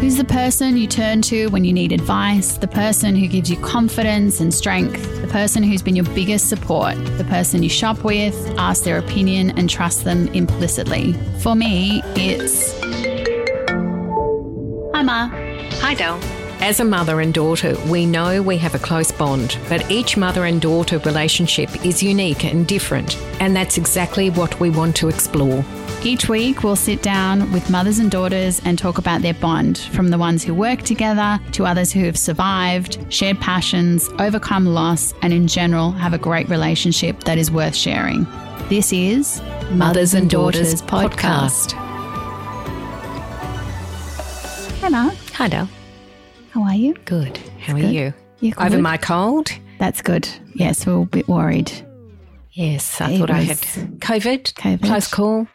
Who's the person you turn to when you need advice? The person who gives you confidence and strength? The person who's been your biggest support? The person you shop with, ask their opinion, and trust them implicitly? For me, it's. Hi, Ma. Hi, Del. As a mother and daughter, we know we have a close bond, but each mother and daughter relationship is unique and different, and that's exactly what we want to explore. Each week, we'll sit down with mothers and daughters and talk about their bond, from the ones who work together to others who have survived, shared passions, overcome loss, and in general have a great relationship that is worth sharing. This is Mothers and Daughters podcast. Hi, Ma. Hi, Del. How are you? Good. How are Good. you? You Over good? my cold? That's good. Yes, we we're a bit worried. Yes, I It thought I had COVID. COVID. Close call.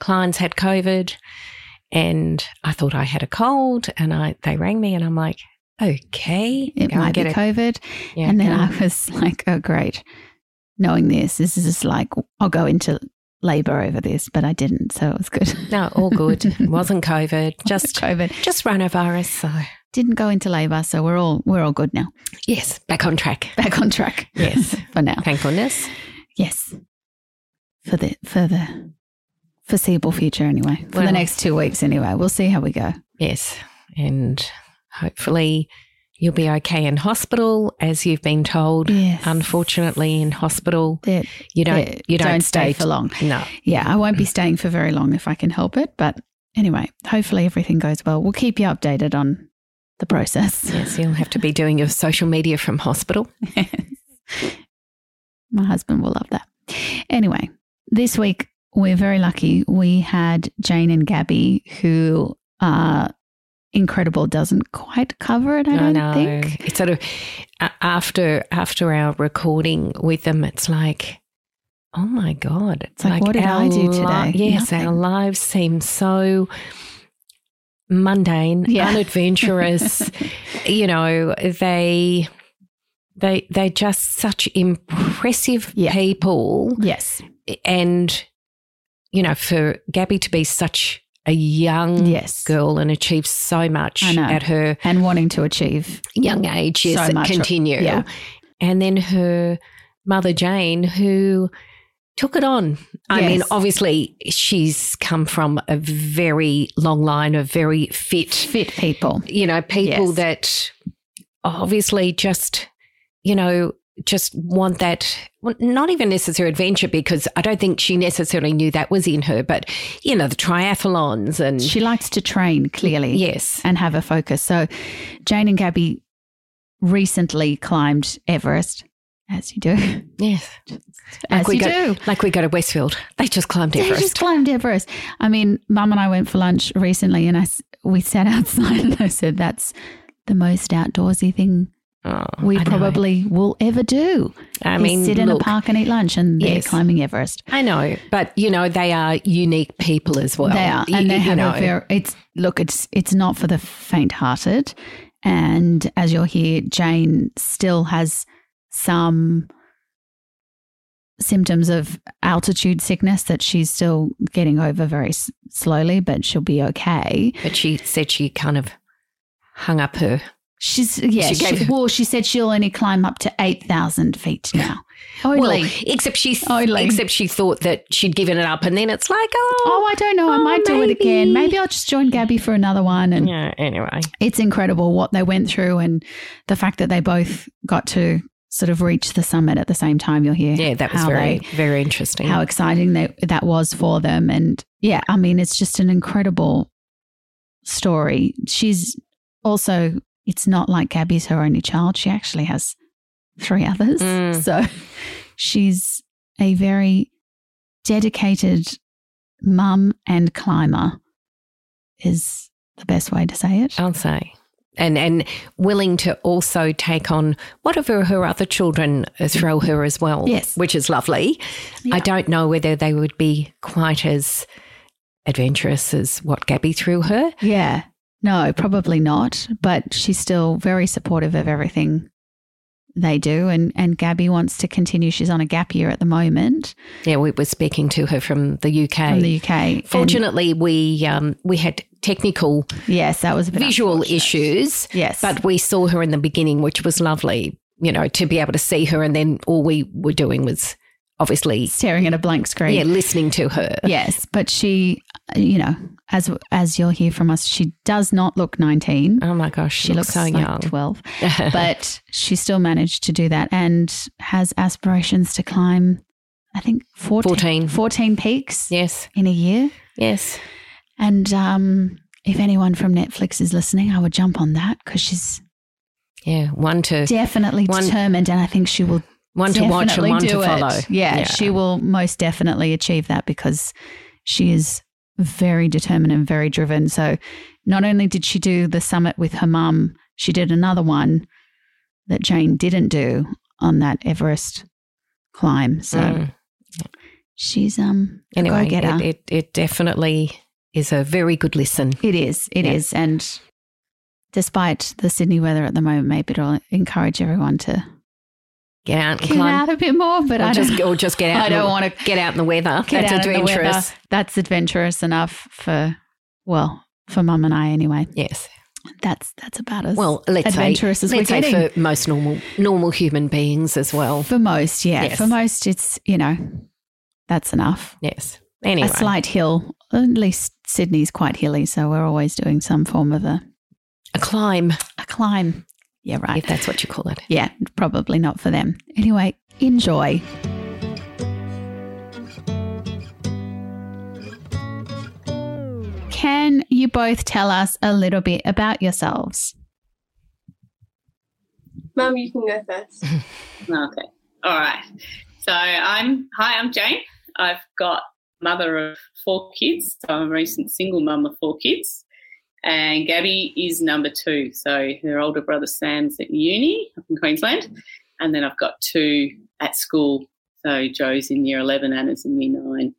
Clients had COVID, and I thought I had a cold, and I they rang me, and I'm like, okay, It might be get it. COVID. Yeah, and then. I was like, oh, great. Knowing this, this is just like, I'll go into labor over this, but I didn't. So it was good. no, all good. It wasn't COVID, just COVID. just rhinovirus. So Didn't go into labor. So we're all, we're all good now. yes, back on track. Back on track. Yes. for now. Thank goodness. Yes. For the, for the foreseeable future anyway. For the next two weeks anyway. We'll see how we go. Yes, and hopefully you'll be okay in hospital, as you've been told. Yes. Unfortunately, in hospital, That- you don't that you don't, don't stay stay for long. No. Yeah, I won't be staying for very long if I can help it. But anyway, hopefully everything goes well. We'll keep you updated on the process. Yes, you'll have to be doing your social media from hospital. My husband will love that. Anyway, this week we're very lucky. We had Jane and Gabby, who are incredible. Doesn't quite cover it, I don't know. think. It's sort of after after our recording with them, it's like, oh my god! It's like, what did I do today? yes, our lives seem so mundane, Yeah. unadventurous. you know, they they they're just such impressive Yeah. people, Yes, and you know, for Gabby to be such a young yes, girl and achieve so much at her and wanting to achieve. young age, yes, So continue. Yeah. And then her mother, Jane, who took it on. I mean, obviously, she's come from a very long line of very fit, Fit people. you know, people Yes. that obviously just, you know, just want that, well, not even necessary adventure because I don't think she necessarily knew that was in her, but, you know, the triathlons and She likes to train clearly. yes. and have a focus. So, Jane and Gabby recently climbed Everest, as you do, Yes. as we you go, do. Like we go to Westfield. They just climbed They Everest. just climbed Everest. I mean, Mum and I went for lunch recently, and I we sat outside, and I said, "That's the most outdoorsy thing Oh, we I know. probably will ever do." I mean, sit in look, a park and eat lunch, and they're Yes. climbing Everest. I know, but you know they are unique people as well. they are, You- and they you have know. a very. It's look, it's it's not for the faint-hearted, and as you'll hear, Jane still has some symptoms of altitude sickness that she's still getting over very s- slowly, but she'll be okay. But she said she kind of hung up her. She's yeah. She She well, she said she'll only climb up to eight thousand feet now. Only. Well, except she Only. except she thought that she'd given it up, and then it's like, oh, oh, I don't know. I oh, might do it oh, again. maybe. Maybe I'll just join Gabby for another one. And yeah. Anyway, it's incredible what they went through and the fact that they both got to sort of reach the summit at the same time. You'll hear yeah, that was very they- very interesting. how exciting they, that was for them. And yeah, I mean, it's just an incredible story. She's also, it's not like Gabby's her only child. She actually has three others. Mm. So she's a very dedicated mum and climber, is the best way to say it. I'll say. And and willing to also take on whatever her other children throw her as well. Yes. Which is lovely. Yeah. I don't know whether they would be quite as adventurous as what Gabby threw her. Yeah. No, probably not. But she's still very supportive of everything they do. And, and Gabby wants to continue. She's on a gap year at the moment Yeah, we were speaking to her from the UK. from the UK. And Fortunately, we um, we had technical yes, that was a bit visual issues, Yes. but we saw her in the beginning, which was lovely. You know, to be able to see her, and then all we were doing was obviously, staring at a blank screen. yeah, listening to her. Yes, but she, you know, as as you'll hear from us, she does not look 19. Oh my gosh, she, she looks, looks so like young. 12, but she still managed to do that and has aspirations to climb, I think, 14, 14. 14 peaks yes, in a year. yes. And um, if anyone from Netflix is listening, I would jump on that because she's Yeah, one to definitely One- determined, and I think she will one to watch and one to follow. Yeah, she will most definitely achieve that because she is very determined and very driven. So not only did she do the summit with her mum, she did another one that Jane didn't do on that Everest climb. So Mm. she's um Anyway, go-getter. it, it it definitely is a very good listen. It is. It is, Yeah. And despite the Sydney weather at the moment, maybe it'll encourage everyone to Get out and get climb, out a bit more. But or I just don't, or just get out. I don't want to get out in the weather. get That's the weather. adventurous. That's adventurous enough for, well, for mum and I anyway. Yes. That's that's about as Well, let's adventurous say as we're let's say getting. for most normal normal human beings as well. For most, yeah. Yes. For most, it's you know, that's enough. Yes. Anyway, A slight hill. At least Sydney's quite hilly, so we're always doing some form of a, a climb, a climb. Yeah, right. if that's what you call it. Yeah, probably not for them. Anyway, enjoy. Can you both tell us a little bit about yourselves? Mum, you can go first. Okay. All right. So I'm hi, I'm Jane. I've got mother of four kids. So I'm a recent single mum of four kids. And Gabby is number two. So her older brother Sam's at uni up in Queensland. And then I've got two at school. So Joe's in year 11, Anna's in year nine.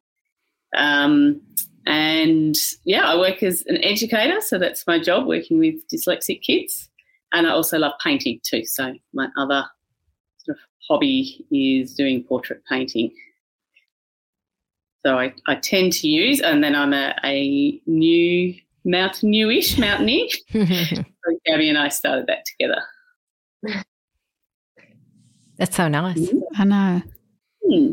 Um, and yeah, I work as an educator. So that's my job, working with dyslexic kids. And I also love painting too. So my other sort of hobby is doing portrait painting. So I, I tend to use, and then I'm a, a new mountaineerish mountaineer. So Gabby and I started that together. That's so nice. I know. Hmm.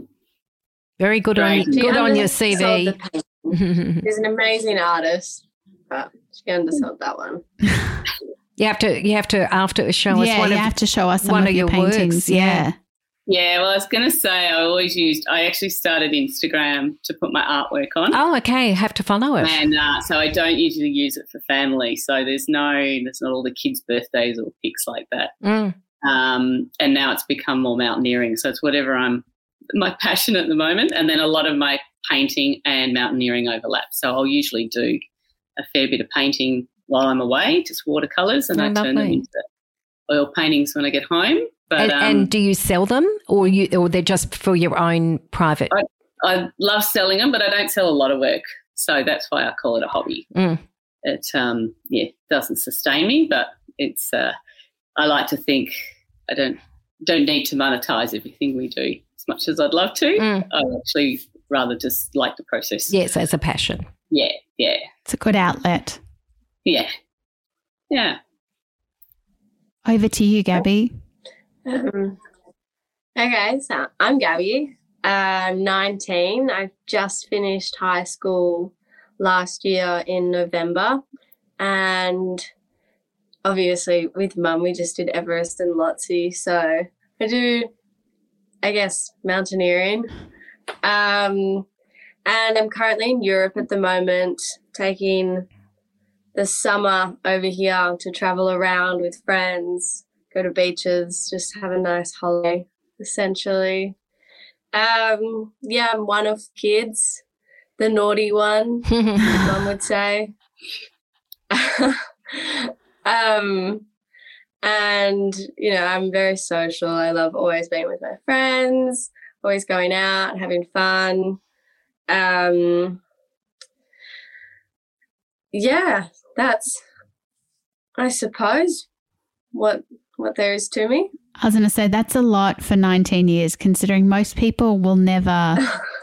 Very good Right. on She good on your undersold the CV. painting. She's an amazing artist, but she undersold that one. you have to you have to after show us yeah, one you of have to show us some one of, of your, your works, paintings. yeah. yeah. Yeah, well, I was going to say I always used, I actually started Instagram to put my artwork on. Oh, okay. Have to follow it. And uh, so I don't usually use it for family. So there's no, there's not all the kids' birthdays or pics like that. Mm. um, and now it's become more mountaineering. So it's whatever I'm my passion at the moment, and then a lot of my painting and mountaineering overlap. So I'll usually do a fair bit of painting while I'm away, just watercolors, and Oh, I turn them into oil paintings when I get home. But And, um, and do you sell them, or you, or they're just for your own private? I love selling them, but I don't sell a lot of work, so that's why I call it a hobby. Mm. It um, yeah doesn't sustain me, but it's uh, I like to think I don't don't need to monetize everything we do as much as I'd love to. Mm. I actually rather just like the process. Yes, as a passion. yeah, yeah, It's a good outlet. yeah, yeah. Over to you, Gabby. Um, okay, so I'm Gabby. I'm 19. I've just finished high school last year in November. And obviously, with mum, we just did Everest and Lhotse. So I do, I guess, mountaineering. Um, and I'm currently in Europe at the moment, taking the summer over here to travel around with friends go to beaches, just have a nice holiday, essentially. Um, yeah, I'm one of kids, the naughty one, mum would say. um, and you know, I'm very social. I love always being with my friends, always going out, having fun. Um, yeah, that's, I suppose, what what there is to me. I was going to say that's a lot for 19 years, considering most people will never,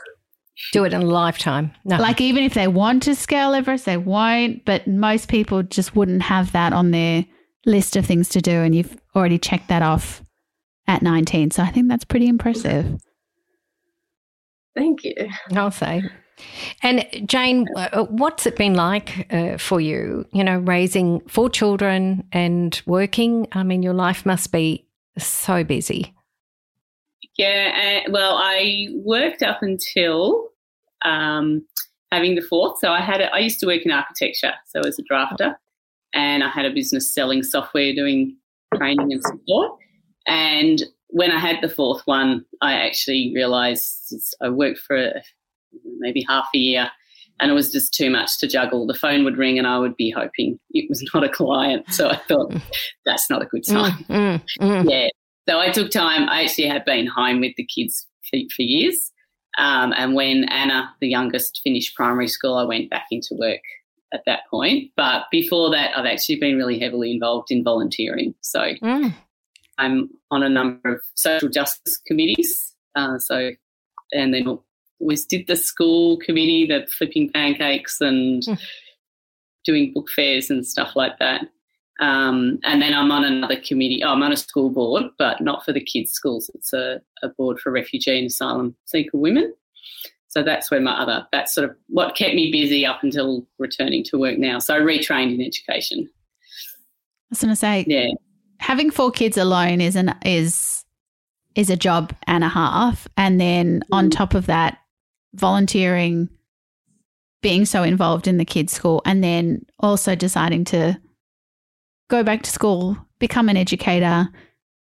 Do it in a lifetime. No. like, even if they want to scale Everest, they won't. But most people just wouldn't have that on their list of things to do. And you've already checked that off at 19. So I think that's pretty impressive. Thank you. I'll say. And Jane, uh, what's it been like uh, for you? You know, raising four children and working. I mean, your life must be so busy. Yeah, uh, well, I worked up until um, having the fourth. So I had a, I used to work in architecture, so as a drafter, and I had a business selling software, doing training and support. And when I had the fourth one, I actually realised I worked for maybe half a year, and it was just too much to juggle. The phone would ring, and I would be hoping it was not a client. So I thought that's not a good sign. Mm, mm, mm. Yeah. So I took time. I actually had been home with the kids for, for years. Um, and when Anna, the youngest, finished primary school, I went back into work at that point. But before that, I've actually been really heavily involved in volunteering. So Mm. I'm on a number of social justice committees. Uh, so, and then always did the school committee, the flipping pancakes and Hmm. doing book fairs and stuff like that. Um, and then I'm on another committee. Oh, I'm on a school board, but not for the kids' schools. It's a, a board for refugee and asylum seeker women. So that's where my other, that's sort of what kept me busy up until returning to work now. So I retrained in education. I was going to say, Yeah. having four kids alone is an is is a job and a half and then on Mm. top of that volunteering being so involved in the kids school and then also deciding to go back to school become an educator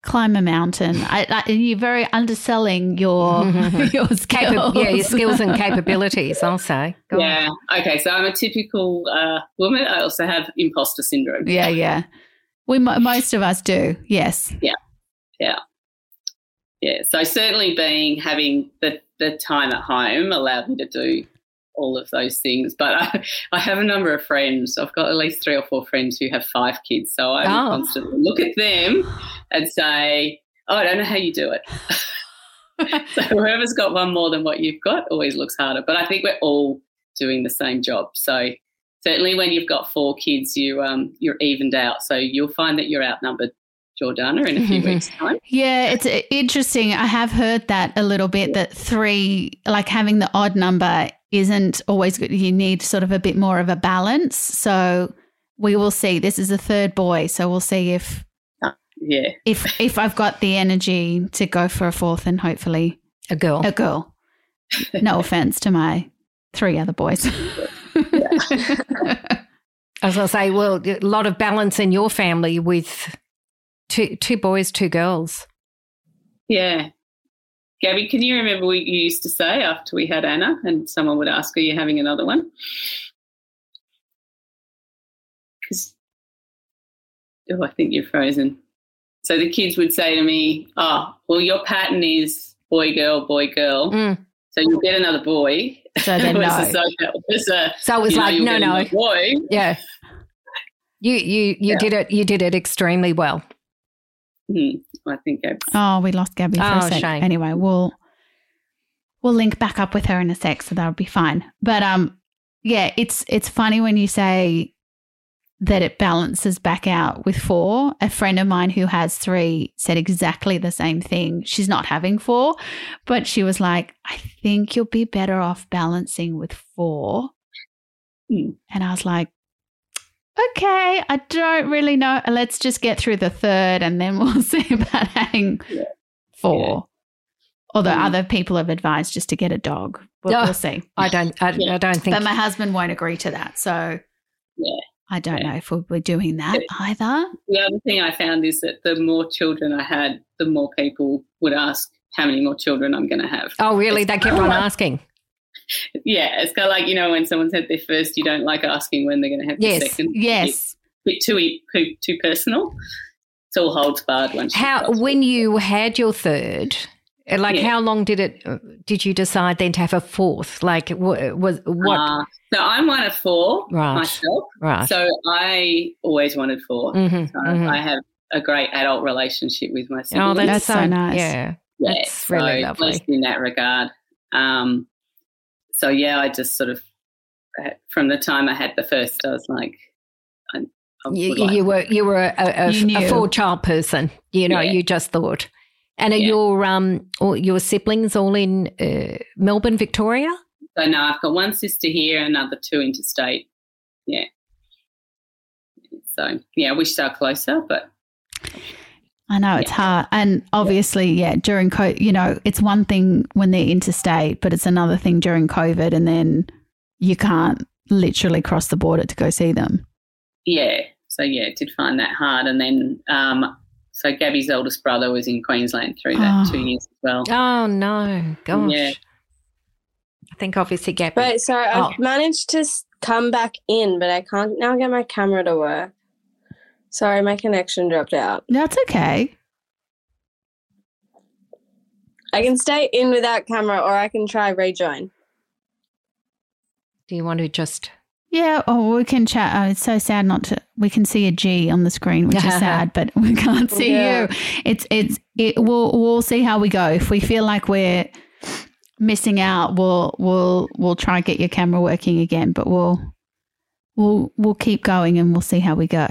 climb a mountain I, I, you're very underselling your your skills Capa- yeah, your skills and capabilities, I'll say. Go on. Yeah. Okay. So I'm a typical uh, woman. I also have imposter syndrome. yeah yeah we most of us do yes Yeah. Yeah. Yeah, so certainly being having the, the time at home allowed me to do all of those things. But I, I have a number of friends. I've got at least three or four friends who have five kids. So I Oh. constantly look at them and say, Oh, I don't know how you do it. so whoever's got one more than what you've got always looks harder. But I think we're all doing the same job. So certainly when you've got four kids, you um, you're evened out. So you'll find that you're outnumbered, Jordana, in a few weeks' time. Yeah, it's interesting. I have heard that a little bit that three, like having the odd number, isn't always good. You need sort of a bit more of a balance. So we will see. This is a third boy, so we'll see if ah, Yeah. if if I've got the energy to go for a fourth and hopefully A girl. a girl. No offense to my three other boys. As I was going to say, well, a lot of balance in your family with two two boys, two girls. Yeah. Gabby, can you remember what you used to say after we had Anna and someone would ask, Are you having another one? Because, oh, I think you're frozen. So the kids would say to me, Oh, well, your pattern is boy, girl, boy, girl. Mm. So you'll get another boy. So then no. so- it was a, So it was you know, like, no, no, boy. yeah. You you you Yeah. did it. You did it extremely well. Hmm, I think that's, Oh, we lost Gabby for Oh, a sec. shame. Anyway, we'll we'll link back up with her in a sec, so that'll be fine. But um, yeah, it's it's funny when you say that it balances back out with four. A friend of mine who has three said exactly the same thing. She's not having four, but she was like, "I think you'll be better off balancing with four. Hmm. And I was like. Okay, I don't really know. Let's just get through the third and then we'll see about having Yeah. four. Although Mm. other people have advised just to get a dog. But Oh. we'll see. I don't. I, Yeah. I don't think. But my husband won't agree to that. So Yeah. I don't Yeah. know if we'll be doing that either. The other thing I found is that the more children I had, the more people would ask how many more children I'm going to have. oh, really? They kept on Oh. asking. Yeah, it's kind of like, you know, when someone's had their first, you don't like asking when they're going to have Yes, their second. Yes. It's bit too, too, too personal. It's all holds barred once How when you had your third, uh, like Yeah. how long did it? uh, Did you decide then to have a fourth? Like wha- was what? Uh, so I'm one of four Right. myself. right. So I always wanted 4 Mhm, So mhm. I have a great adult relationship with my siblings. Oh, that's, That's so, so nice. Yeah, yeah, that's really so lovely. in that regard. Um, so yeah, I just sort of from the time I had the first, I was like, I, I you, like you were you were a, a, You a four child person. You know, Yeah. you just thought. And are Yeah. your um all your siblings all in uh, Melbourne, Victoria? So no, I've got one sister here, another two interstate. Yeah. So yeah, I wish they were closer, but I know it's hard. And obviously, yeah, during COVID, you know, it's one thing when they're interstate, but it's another thing during COVID. And then you can't literally cross the border to go see them. yeah. So yeah, did find that hard. And then um, so Gabby's eldest brother was in Queensland through that Oh. two years as well. Oh no, gosh. Yeah. I think obviously Gabby. Right, so Oh. I've managed to come back in, but I can't now get my camera to work. Sorry, my connection dropped out. That's okay. I can stay in without camera, or I can try rejoin. Do you want to just? Yeah. Oh, we can chat. Oh, it's so sad not to. We can see a G on the screen, which is sad, but we can't see Yeah. you. It's it's it. We'll we'll see how we go. If we feel like we're missing out, we'll we'll we'll try and get your camera working again. But we'll we'll we'll keep going and we'll see how we go.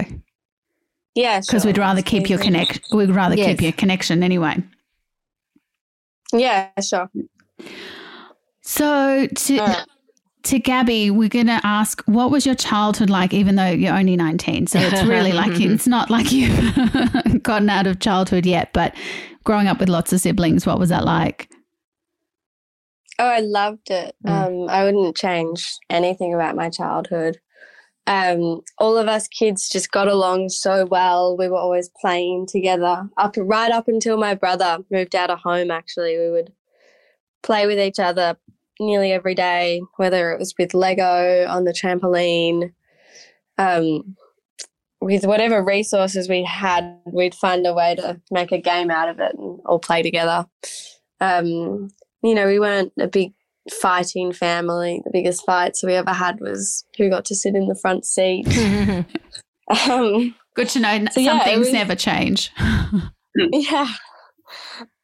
Yeah, Because sure. we'd rather keep your connect. We'd rather Yes. keep your connection anyway. Yeah, sure. So to to Gabby, we're going to ask, what was your childhood like? Even though you're only 19, so it's really like it's not like you've gotten out of childhood yet. But growing up with lots of siblings, what was that like? Oh, I loved it. Mm. Um, I wouldn't change anything about my childhood. Um, all of us kids just got along so well. We were always playing together up right up until my brother moved out of home. Actually, we would play with each other nearly every day, whether it was with Lego on the trampoline, um, with whatever resources we had. We'd find a way to make a game out of it and all play together. Um, you know, we weren't a big fighting family. The biggest fights we ever had was who got to sit in the front seat. Um, Good to know. So, some yeah, things was- never change. yeah.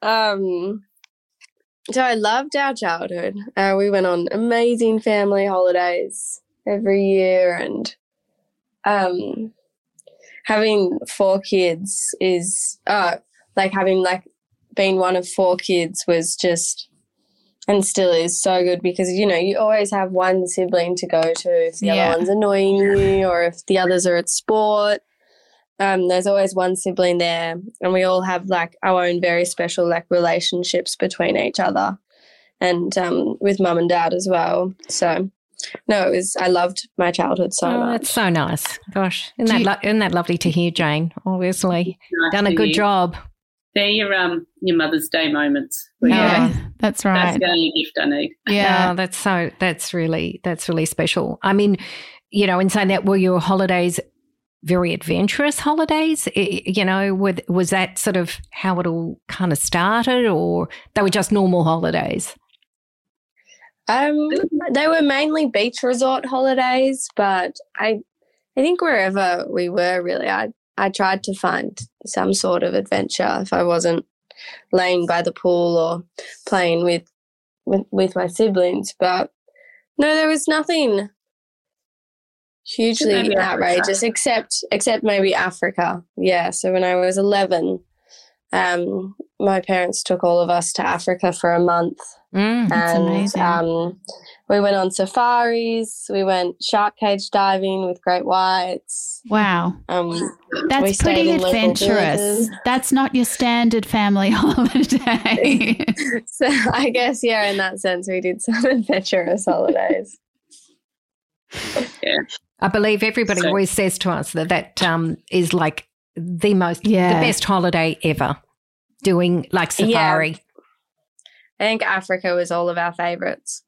Um, so I loved our childhood. Uh, we went on amazing family holidays every year, and um, having four kids is uh, like having like being one of four kids was just and still is so good because you know you always have one sibling to go to if the Yeah. other one's annoying you or if the others are at sport um, there's always one sibling there and we all have like our own very special like relationships between each other and um, with mum and dad as well so no it was i loved my childhood so oh, much that's so nice. Gosh, isn't that, you- lo- isn't that lovely to hear, Jane? Obviously, Nice done a good hear. job. They're your um your Mother's Day moments. where you yeah, go, that's That's right. the only gift I need. Yeah. Oh, that's so. That's really. That's really special. I mean, you know, in saying that, were your holidays very adventurous holidays? I- You know, with, was that sort of how it all kind of started, or they were just normal holidays? Um, they were mainly beach resort holidays, but I, I think wherever we were, really, I, I tried to find some sort of adventure if I wasn't laying by the pool or playing with, with, with my siblings. But no, there was nothing hugely Africa. outrageous, except except maybe Africa. Yeah. So when I was eleven, um, my parents took all of us to Africa for a month Mm. And um, we went on safaris. We went shark cage diving with great whites. wow. Um, That's pretty adventurous. That's not your standard family holiday. so I guess yeah, in that sense, we did some adventurous holidays. I believe everybody So- always says to us that that um, is like the most, Yeah. the best holiday ever. Doing like safari. I think Africa was all of our favorites.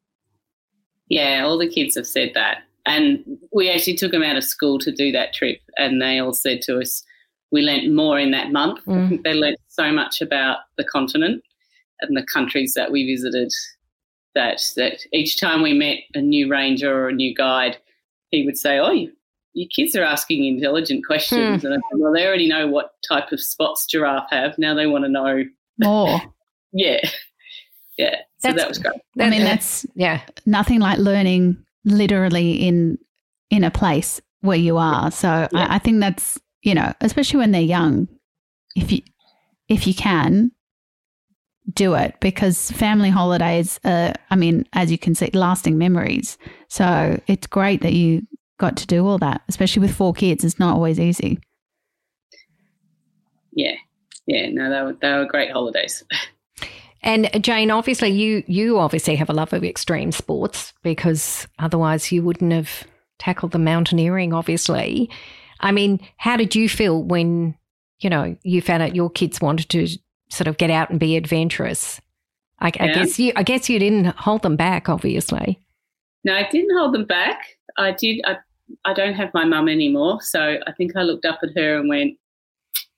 Yeah, all the kids have said that. And we actually took them out of school to do that trip, and they all said to us, we learnt more in that month. Mm. They learnt so much about the continent and the countries that we visited that that each time we met a new ranger or a new guide, he would say, "Oh, you, your kids are asking intelligent questions. Hmm. And I said, well, they already know what type of spots giraffe have. Now they want to know. More. Yeah. Yeah. So that was great. I mean, that's yeah. nothing like learning literally in in a place where you are. So Yeah. I, I think that's you know, especially when they're young, if you if you can do it because family holidays are I mean, as you can see, lasting memories. So it's great that you got to do all that, especially with four kids. It's not always easy. Yeah. Yeah. No, they were, they were great holidays. And Jane, obviously, you you obviously have a love of extreme sports because otherwise you wouldn't have tackled the mountaineering. Obviously, I mean, how did you feel when you know you found out your kids wanted to sort of get out and be adventurous? I, I guess you I guess you didn't hold them back. Obviously, No, I didn't hold them back. I did. I, I don't have my mum anymore. So I think I looked up at her and went,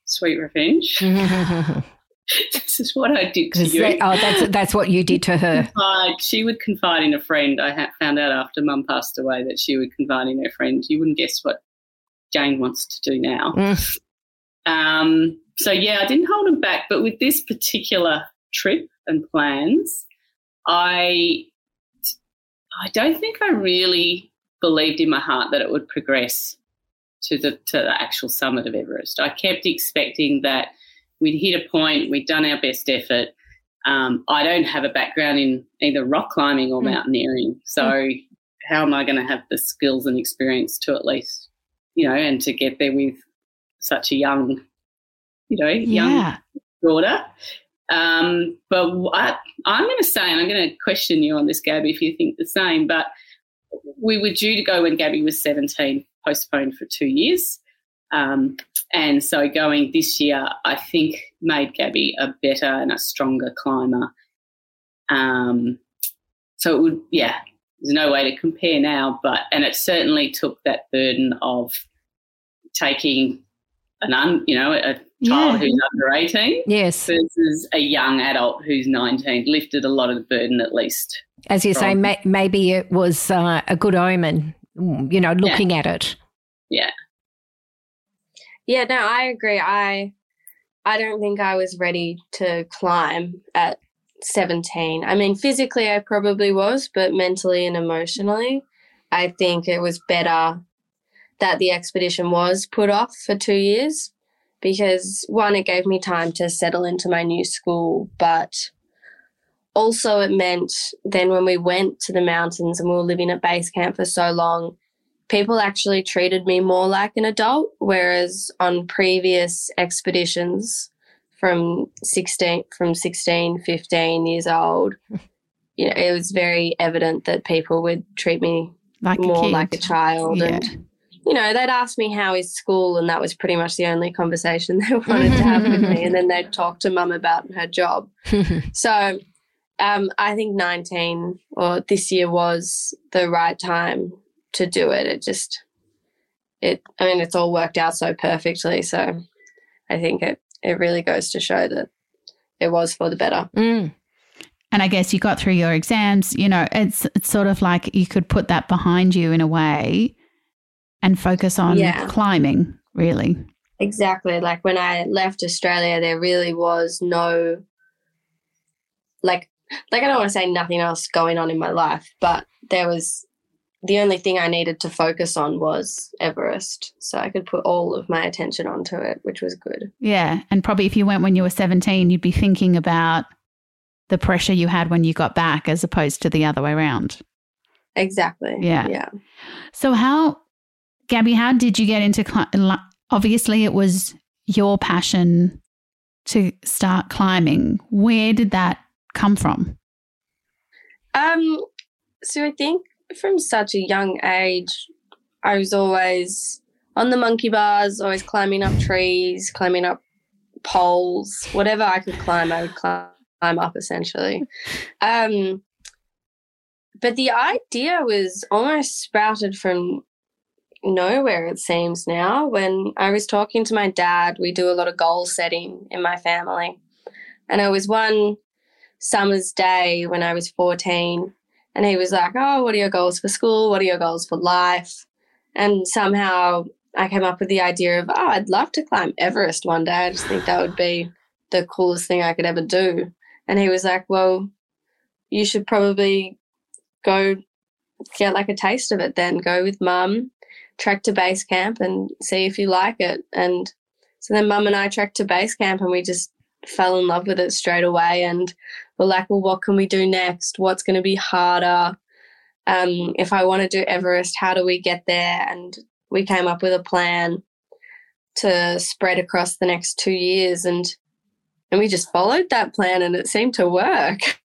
sweet revenge. this is what I did to Is you. that- oh, that's that's what you did to her. she would confide in a friend. I ha- found out after mum passed away that she would confide in her friend. You wouldn't guess what Jane wants to do now. Mm. Um, so yeah, I didn't hold him back, but with this particular trip and plans, I I don't think I really believed in my heart that it would progress to the to the actual summit of Everest. I kept expecting that we'd hit a point, we'd done our best effort. Um, I don't have a background in either rock climbing or Mm. mountaineering, so how am I going to have the skills and experience to at least, you know, and to get there with such a young, you know, young Yeah. daughter. Um, but what I'm going to say, and I'm going to question you on this, Gabby, if you think the same, but we were due to go when Gabby was 17, postponed for two years. Um, and so going this year, I think made Gabby a better and a stronger climber. Um, so it would, yeah, there's no way to compare now, but, and it certainly took that burden of taking an, un, you know, a child Yeah. who's under 18 Yes, versus a young adult who's 19 lifted a lot of the burden at least. as you say, From- may, maybe it was uh, a good omen. mm, You know, looking at it. Yeah. Yeah, no, I agree. I I don't think I was ready to climb at 17. I mean, physically I probably was, but mentally and emotionally, I think it was better that the expedition was put off for 2 years because one it gave me time to settle into my new school, but also it meant then when we went to the mountains and we were living at base camp for so long, people actually treated me more like an adult whereas on previous expeditions from 16 from 16 15 years old you know it was very evident that people would treat me Like more like a child Yeah. and you know they'd ask me how is school and that was pretty much the only conversation they wanted to have with me and then they'd talk to mum about her job so um, I think 19 or this year was the right time to do it. It just, it, I mean, it's all worked out so perfectly. So I think it, it really goes to show that it was for the better. Mm. and I guess you got through your exams. You know, it's it's sort of like you could put that behind you in a way, and focus on Yeah. climbing. Really, Exactly. Like when I left Australia, there really was no, like, like I don't want to say nothing else going on in my life, but there was the only thing I needed to focus on was Everest. So I could put all of my attention onto it, which was good. yeah. And probably if you went when you were seventeen, you'd be thinking about the pressure you had when you got back, as opposed to the other way around. Exactly. Yeah. Yeah. So how, Gabby, how did you get into? Obviously, it was your passion to start climbing. Where did that come from? Um, so I think from such a young age, I was always on the monkey bars, always climbing up trees, climbing up poles, whatever I could climb, I would climb up essentially. Um, but the idea was almost sprouted from nowhere, it seems now. When I was talking to my dad, we do a lot of goal setting in my family. And it was one summer's day when I was 14. And he was like, Oh, what are your goals for school? What are your goals for life? and somehow I came up with the idea of, oh, I'd love to climb Everest one day. I just think that would be the coolest thing I could ever do. And he was like, well, you should probably go get like a taste of it then. Go with mum, trek to base camp and see if you like it. And so then mum and I trekked to base camp and we just fell in love with it straight away. And we're like, well, what can we do next? What's going to be harder? Um, if I want to do Everest, how do we get there? And we came up with a plan to spread across the next two years and and we just followed that plan and it seemed to work.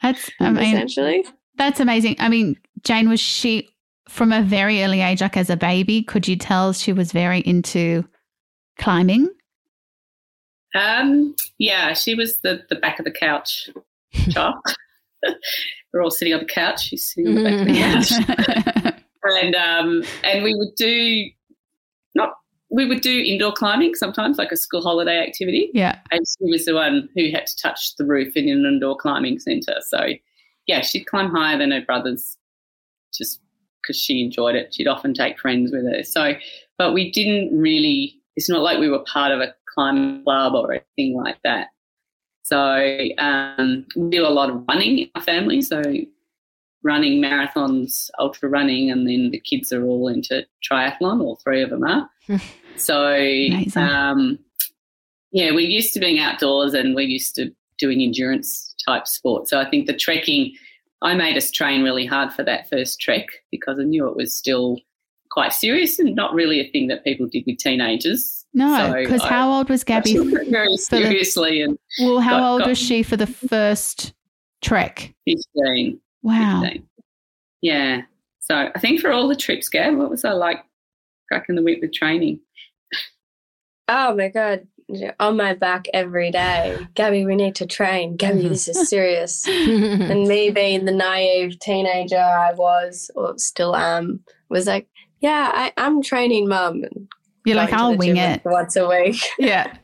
That's I mean, essentially. That's amazing. I mean, Jane was she from a very early age, like as a baby, could you tell she was very into climbing? Um, yeah, she was the the back of the couch child. We're all sitting on the couch. She's sitting on the back of the couch. and um, and we would do not we would do indoor climbing sometimes, like a school holiday activity. Yeah, and she was the one who had to touch the roof in an indoor climbing centre. So yeah, she'd climb higher than her brothers, just because she enjoyed it. She'd often take friends with her. So, but we didn't really. It's not like we were part of a climbing club or anything like that. So um, we do a lot of running in our family. So running marathons, ultra running, and then the kids are all into triathlon. All three of them are. so um, yeah, we're used to being outdoors, and we're used to doing endurance type sports. So I think the trekking, I made us train really hard for that first trek because I knew it was still quite serious and not really a thing that people did with teenagers. No, because so how old was Gabby? Very seriously, the, and well, how got, old got, was she for the first trek? Fifteen. Wow. 15. Yeah. So I think for all the trips, Gab, what was I like cracking the whip with training? Oh my god, on my back every day. Gabby, we need to train. Gabby, this is serious. and me being the naive teenager I was, or still am, was like, yeah, I, am training mum. You're like, I'll wing it once a week. Yeah.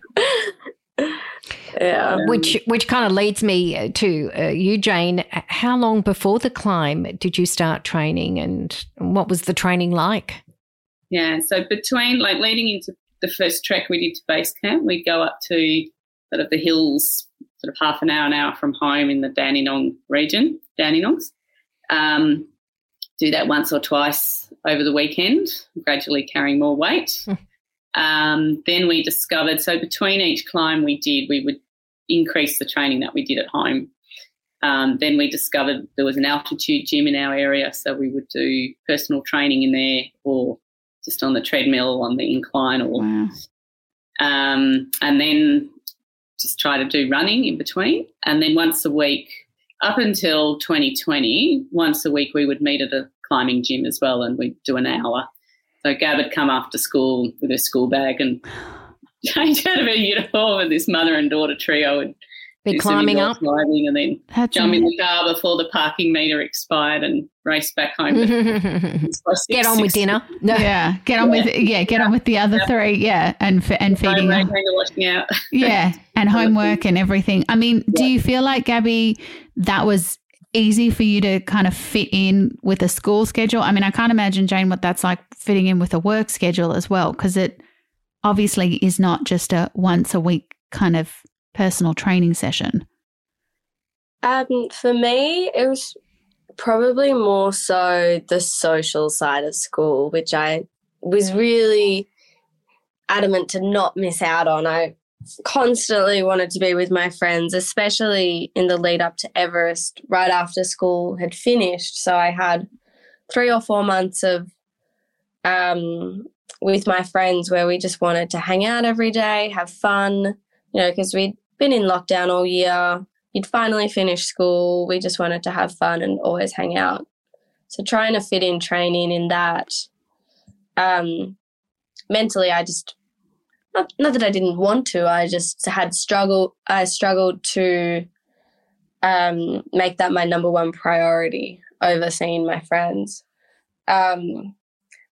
yeah. Which which kind of leads me to uh, you, Jane. How long before the climb did you start training, and what was the training like? Yeah, so between like leading into the first trek we did to base camp, we'd go up to sort of the hills, sort of half an hour, an hour from home in the Dandenong region, Dandenongs. Um, do that once or twice over the weekend, gradually carrying more weight. Hmm. Um, then we discovered, so between each climb we did, we would increase the training that we did at home. Um, then we discovered there was an altitude gym in our area, so we would do personal training in there or just on the treadmill on the incline or wow. um, and then just try to do running in between. And then once a week, up until 2020, once a week we would meet at a climbing gym as well and we'd do an hour. So Gab would come after school with her school bag and change out of her uniform and this mother and daughter trio would be climbing up, climbing, and then That's jump in the car before the parking meter expired and race back home. get on with dinner. No. Yeah, get on yeah. with yeah, get on with the other yeah. three. Yeah, and and feeding them. yeah, and homework and everything. I mean, do you feel like Gabby that was easy for you to kind of fit in with a school schedule? I mean, I can't imagine Jane what that's like fitting in with a work schedule as well, because it obviously is not just a once a week kind of personal training session? Um, for me, it was probably more so the social side of school, which I was really adamant to not miss out on. I constantly wanted to be with my friends, especially in the lead up to Everest, right after school had finished. So I had three or four months of um, with my friends where we just wanted to hang out every day, have fun, you know, because we'd been in lockdown all year. You'd finally finished school. We just wanted to have fun and always hang out. So trying to fit in training in that. Um, mentally, I just not, not that I didn't want to. I just had struggle. I struggled to um, make that my number one priority over seeing my friends. Um,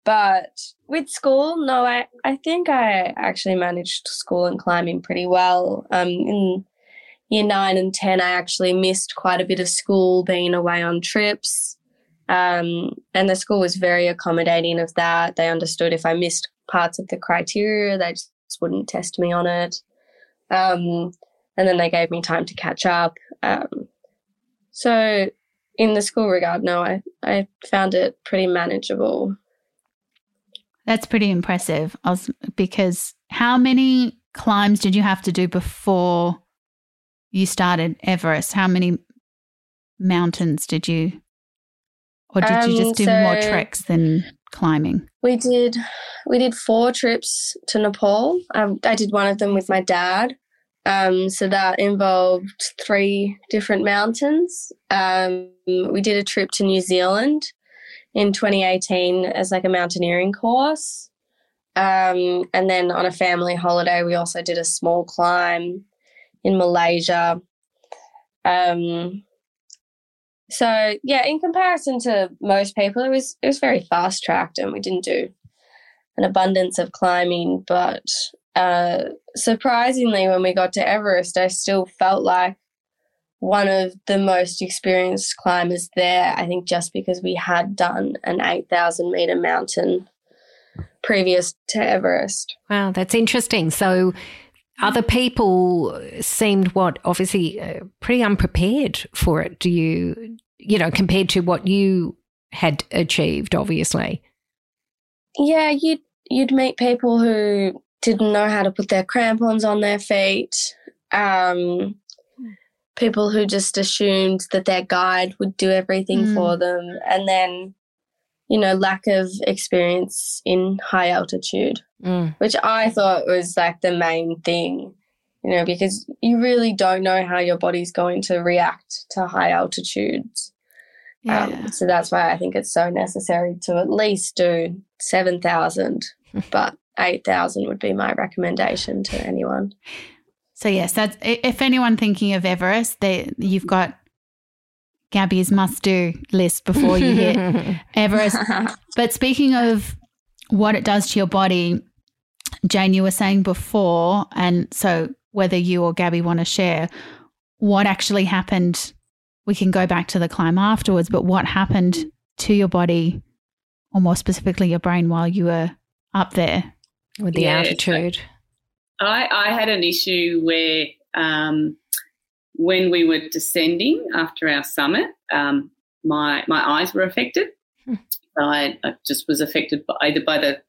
but with school, no, I, I think I actually managed school and climbing pretty well. Um, in year nine and 10, I actually missed quite a bit of school being away on trips. Um, and the school was very accommodating of that. They understood if I missed parts of the criteria, they just wouldn't test me on it. Um, and then they gave me time to catch up. Um, so, in the school regard, no, I, I found it pretty manageable. That's pretty impressive. Because how many climbs did you have to do before you started Everest? How many mountains did you, or did um, you just do so more treks than climbing? We did, we did four trips to Nepal. I, I did one of them with my dad. Um, so that involved three different mountains. Um, we did a trip to New Zealand in 2018 as like a mountaineering course. Um, and then on a family holiday, we also did a small climb in Malaysia. Um, so yeah, in comparison to most people, it was it was very fast tracked, and we didn't do an abundance of climbing. But uh, surprisingly, when we got to Everest, I still felt like one of the most experienced climbers there. I think just because we had done an eight thousand meter mountain previous to Everest. Wow, that's interesting. So other people seemed what obviously uh, pretty unprepared for it. Do you, you know, compared to what you had achieved, obviously? Yeah, you'd you'd meet people who didn't know how to put their crampons on their feet. Um, people who just assumed that their guide would do everything mm. for them, and then you know, lack of experience in high altitude, mm. which I thought was like the main thing, you know, because you really don't know how your body's going to react to high altitudes. Yeah. Um, so that's why I think it's so necessary to at least do 7,000, but 8,000 would be my recommendation to anyone. So yes, that's if anyone thinking of Everest, they you've got Gabby's must do list before you hit Everest. But speaking of what it does to your body, Jane, you were saying before, and so whether you or Gabby want to share what actually happened, we can go back to the climb afterwards, but what happened to your body, or more specifically your brain, while you were up there with the yeah, altitude? I, I had an issue where um, when we were descending after our summit, um, my my eyes were affected. Hmm. I, I, just was affected by, either by the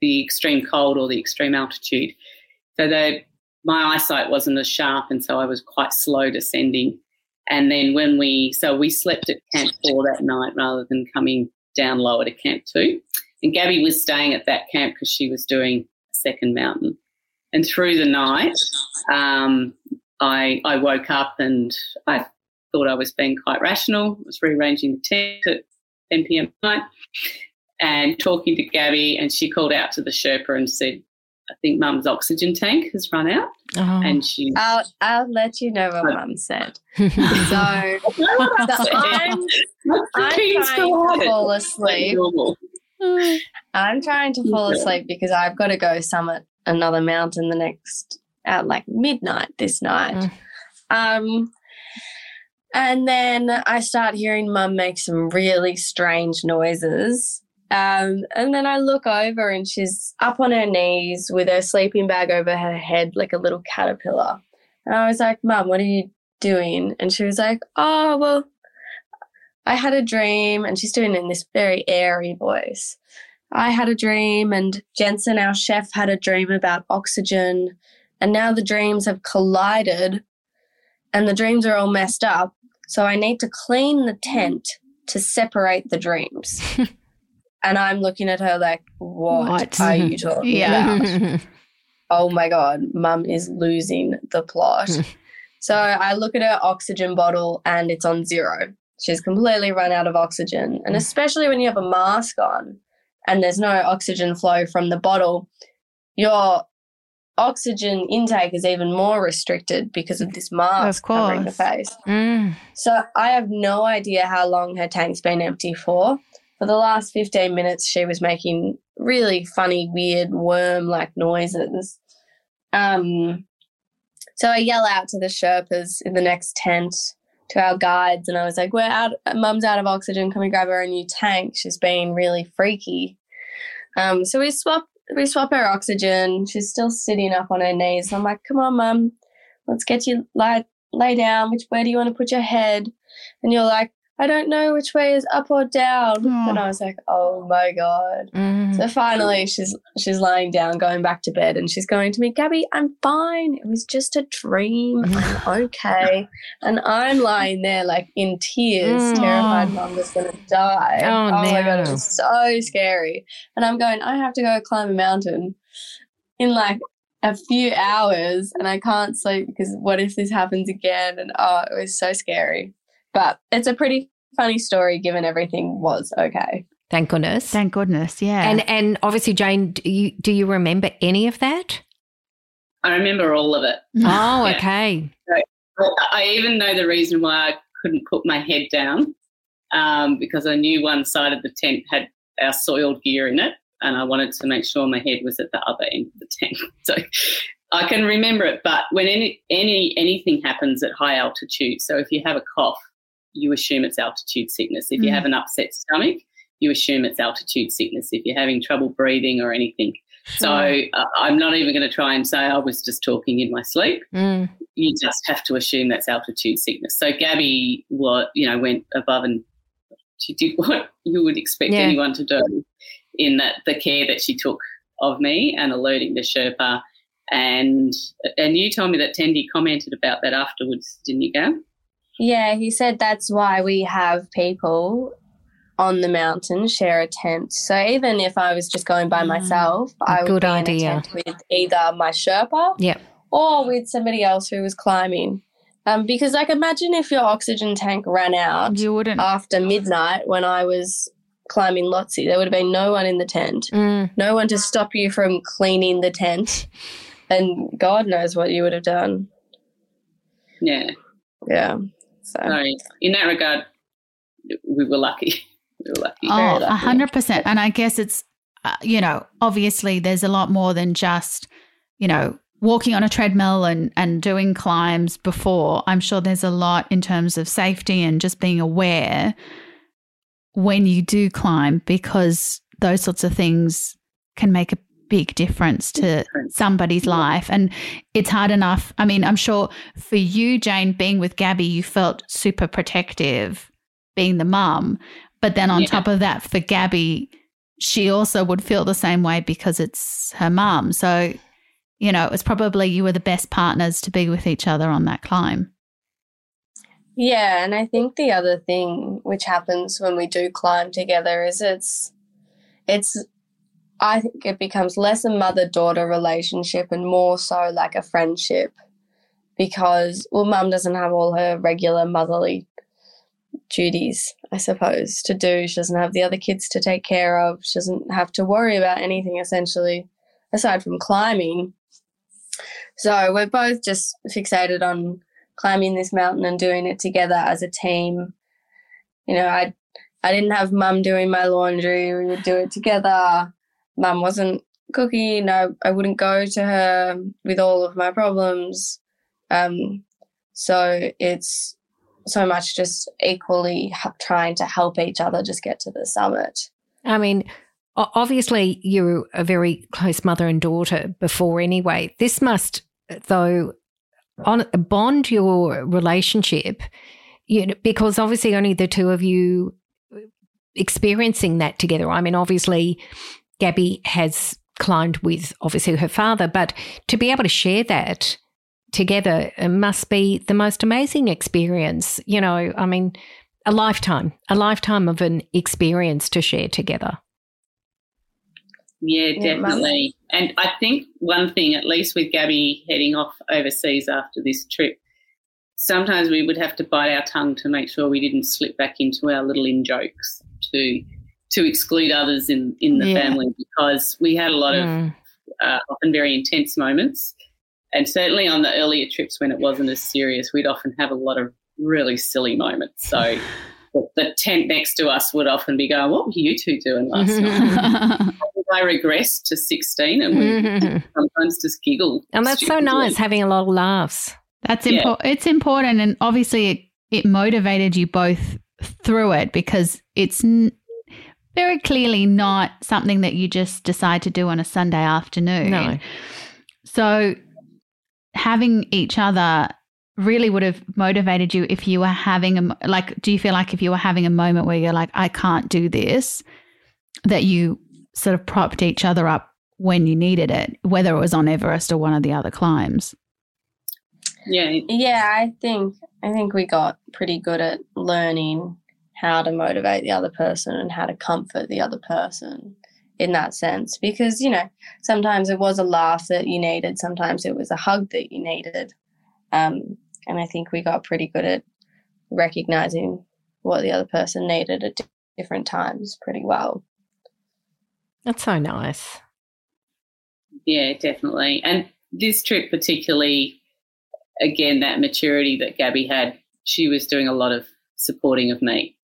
the extreme cold or the extreme altitude. So my eyesight wasn't as sharp, and so I was quite slow descending. And then when we so we slept at Camp Four that night rather than coming down lower to Camp Two. And Gabby was staying at that camp because she was doing a second mountain. And through the night, um, I, I woke up and I thought I was being quite rational. I was rearranging the tent at 10 p.m. night and talking to Gabby, and she called out to the Sherpa and said, I think Mum's oxygen tank has run out, oh. and she. I'll I'll let you know what Mum said. so, so I'm, I'm trying to fall asleep. I'm trying to fall asleep because I've got to go summit another mountain the next at like midnight this night. Mm. Um, and then I start hearing mum make some really strange noises. Um, and then I look over and she's up on her knees with her sleeping bag over her head like a little caterpillar. And I was like, Mum, what are you doing? And she was like, Oh, well, I had a dream. And she's doing it in this very airy voice. I had a dream, and Jensen, our chef, had a dream about oxygen and now the dreams have collided and the dreams are all messed up. So I need to clean the tent to separate the dreams. and I'm looking at her like, what, what? are you talking yeah. about? oh my God, mum is losing the plot. so I look at her oxygen bottle and it's on zero. She's completely run out of oxygen. And mm. especially when you have a mask on and there's no oxygen flow from the bottle, your oxygen intake is even more restricted because of this mask covering the face. Mm. So I have no idea how long her tank's been empty for. For the last 15 minutes, she was making really funny, weird worm like noises. Um, so I yell out to the Sherpas in the next tent to our guides, and I was like, "We're out. Mum's out of oxygen. Can we grab her a new tank? She's being really freaky." Um, so we swap we swap her oxygen. She's still sitting up on her knees. I'm like, "Come on, Mum, let's get you lie lay down. Which way do you want to put your head?" And you're like, I don't know which way is up or down. Oh. And I was like, oh my God. Mm. So finally she's she's lying down, going back to bed, and she's going to me, Gabby, I'm fine. It was just a dream. I'm okay. and I'm lying there like in tears, Mm. terrified mum was gonna die. Oh, my god, it was so scary. And I'm going, I have to go climb a mountain in like a few hours and I can't sleep because what if this happens again? And oh, it was so scary. But it's a pretty funny story given everything was okay. Thank goodness. Thank goodness. Yeah. and and obviously, Jane, do you, do you remember any of that? I remember all of it. Oh, Yeah. okay. I even know the reason why I couldn't put my head down um, because I knew one side of the tent had our soiled gear in it, and I wanted to make sure my head was at the other end of the tent. So I can remember it. But when any any anything happens at high altitude, so if you have a cough, you assume it's altitude sickness. If you Mm. have an upset stomach, you assume it's altitude sickness. If you're having trouble breathing or anything. So uh, I'm not even going to try and say I was just talking in my sleep Mm. you just have to assume that's altitude sickness. So Gabby, what you know, went above and she did what you would expect Yeah. anyone to do in that the care that she took of me and alerting the Sherpa. And and you told me that Tendi commented about that afterwards, didn't you, Gab? Yeah, he said that's why we have people on the mountain share a tent. So even if I was just going by Mm. myself, I would Good be in idea. a tent with either my Sherpa Yep. or with somebody else who was climbing. Um, because like imagine if your oxygen tank ran out you wouldn't. after midnight when I was climbing Lhotse. There would have been no one in the tent, Mm. no one to stop you from cleaning the tent. And God knows what you would have done. Yeah. Yeah. So So in that regard, we were lucky. We were lucky. very Oh, a hundred percent. And I guess it's, uh, you know, obviously there's a lot more than just, you know, walking on a treadmill and and doing climbs before. I'm sure there's a lot in terms of safety and just being aware when you do climb because those sorts of things can make a big difference to somebody's life. And it's hard enough. I mean i'm sure for you jane being with gabby you felt super protective being the mum. But then on Yeah. top of that for gabby she also would feel the same way because it's her mum. So you know it was probably you were the best partners to be with each other on that climb. Yeah, and I think the other thing which happens when we do climb together is it's it's I think it becomes less a mother-daughter relationship and more so like a friendship because well mum doesn't have all her regular motherly duties, I suppose, to do. She doesn't have the other kids to take care of. She doesn't have to worry about anything essentially aside from climbing. So we're both just fixated on climbing this mountain and doing it together as a team. You know, I I didn't have mum doing my laundry. We would do it together. Mum wasn't cooking. I, I wouldn't go to her with all of my problems. Um, so it's so much just equally trying to help each other just get to the summit. I mean, obviously, you're a very close mother and daughter before anyway. This must, though, on bond your relationship, you know, because obviously only the two of you experiencing that together. I mean, obviously, Gabby has climbed with obviously her father, but to be able to share that together must be the most amazing experience. You know, I mean, a lifetime, a lifetime of an experience to share together. Yeah, Yeah, definitely. And I think one thing, at least with Gabby heading off overseas after this trip, sometimes we would have to bite our tongue to make sure we didn't slip back into our little in jokes to to exclude others in in the Yeah. family because we had a lot of Mm. uh, often very intense moments. And certainly on the earlier trips when it wasn't as serious, we'd often have a lot of really silly moments. So the, the tent next to us would often be going, What were you two doing last night? I regressed to 16 and we sometimes just giggle. And that's so nice having a lot of laughs. That's Yeah. important. It's important, and obviously, it it motivated you both through it because it's n- very clearly not something that you just decide to do on a Sunday afternoon. No. So having each other really would have motivated you if you were having a like do you feel like if you were having a moment where you're like I can't do this that you sort of propped each other up when you needed it whether it was on Everest or one of the other climbs Yeah, Yeah, I think I think we got pretty good at learning how to motivate the other person and how to comfort the other person in that sense because you know sometimes it was a laugh that you needed sometimes it was a hug that you needed um, and i think we got pretty good at recognizing what the other person needed at different times pretty well That's so nice. yeah, definitely. And this trip, particularly, again, that maturity that Gabby had, she was doing a lot of supporting of me.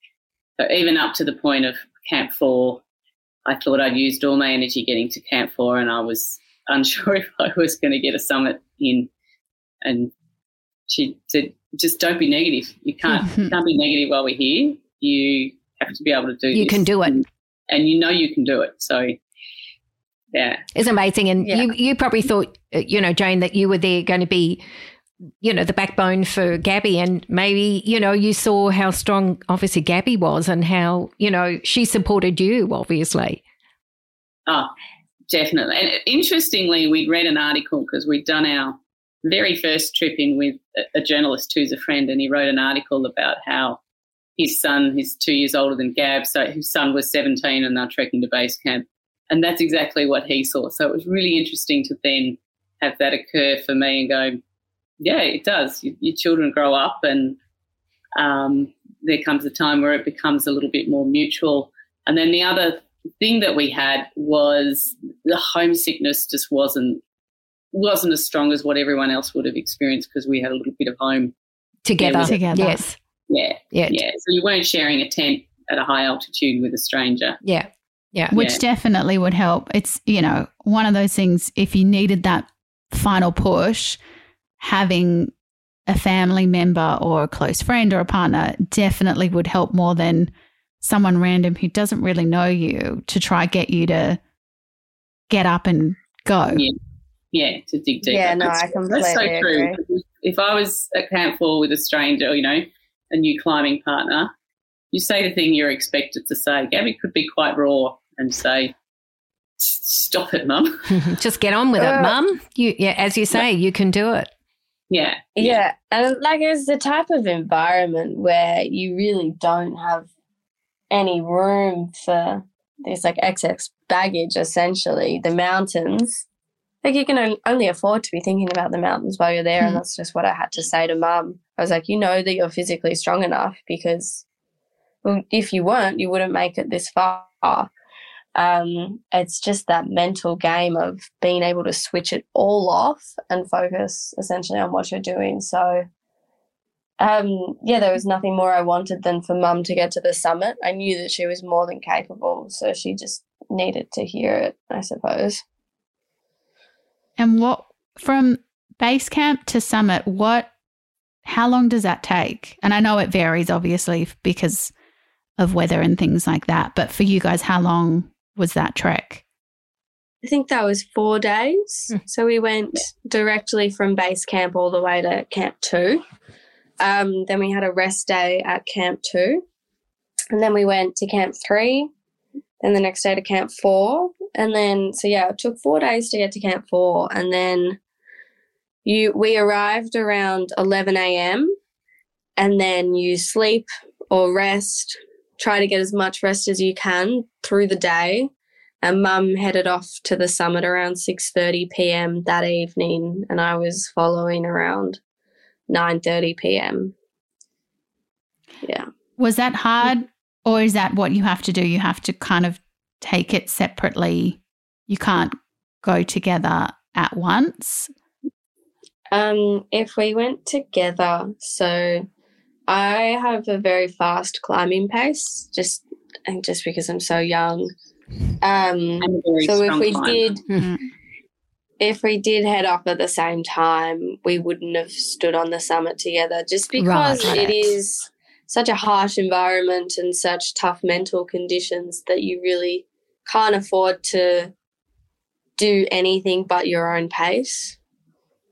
So even up to the point of Camp Four, I thought I'd used all my energy getting to Camp Four, and I was unsure if I was going to get a summit in. And she said, "Just don't be negative. You can't you can't be negative while we're here. You have to be able to do. You this. can do it. and, and you know you can do it. So, yeah, It's amazing. And Yeah. you, you probably thought, uh, you know, Jane, that you were there going to be, you know, the backbone for Gabby. And maybe, you know, you saw how strong, obviously, Gabby was and how, you know, she supported you, obviously. Oh, definitely. And interestingly, we'd read an article because we'd done our very first trip in with a, journalist who's a friend, and he wrote an article about how his son, he's two years older than Gab, so his son was 17 and they're trekking to base camp. And that's exactly what he saw. So it was really interesting to then have that occur for me and go, yeah, it does. Your, your children grow up and um, there comes a time where it becomes a little bit more mutual. And then the other thing that we had was the homesickness just wasn't wasn't as strong as what everyone else would have experienced because we had a little bit of home. Together. Yeah, together. Yes. Yeah, Yeah. yeah. So you weren't sharing a tent at a high altitude with a stranger. Yeah. Yeah. which Yeah. definitely would help. It's, you know, one of those things, if you needed that final push, having a family member or a close friend or a partner definitely would help more than someone random who doesn't really know you to try get you to get up and go. Yeah. Yeah, to dig deeper. Yeah, no, That's- I completely That's so true. agree. If I was at Camp 4 with a stranger, you know, a new climbing partner, you say the thing you're expected to say. Gabby could be quite raw and say, stop it, mum. Just get on with it, Uh, mum. You, yeah, as you say, you can do it. Yeah. Yeah, and like it's the type of environment where you really don't have any room for this like excess baggage. Essentially, the mountains, like you can only afford to be thinking about the mountains while you're there, Hmm. and that's just what I had to say to mum. I was like, you know that you're physically strong enough because, well, if you weren't, you wouldn't make it this far. Um, it's just that mental game of being able to switch it all off and focus essentially on what you're doing. So, um, yeah, there was nothing more I wanted than for mum to get to the summit. I knew that she was more than capable, so she just needed to hear it, I suppose. And what from base camp to summit, what how long does that take? And I know it varies obviously because of weather and things like that, but for you guys how long was that trek? I think that was four days. Hmm. So we went directly from base camp all the way to camp two. Um, then we had a rest day at camp two. And then we went to camp three. Then the next day to camp four. And then, so yeah, it took four days to get to camp four. And then you, we arrived around 11 a.m. And then you sleep or rest, try to get as much rest as you can through the day and mum headed off to the summit around 6:30 p.m. that evening and I was following around 9:30 p.m. Yeah. Was that hard or is that what you have to do? You have to kind of take it separately. You can't go together at once. Um if we went together so I have a very fast climbing pace just and just because I'm so young. Um I'm a very so if we climber. did Mm. if we did head off at the same time, we wouldn't have stood on the summit together just because Right. it is such a harsh environment and such tough mental conditions that you really can't afford to do anything but your own pace.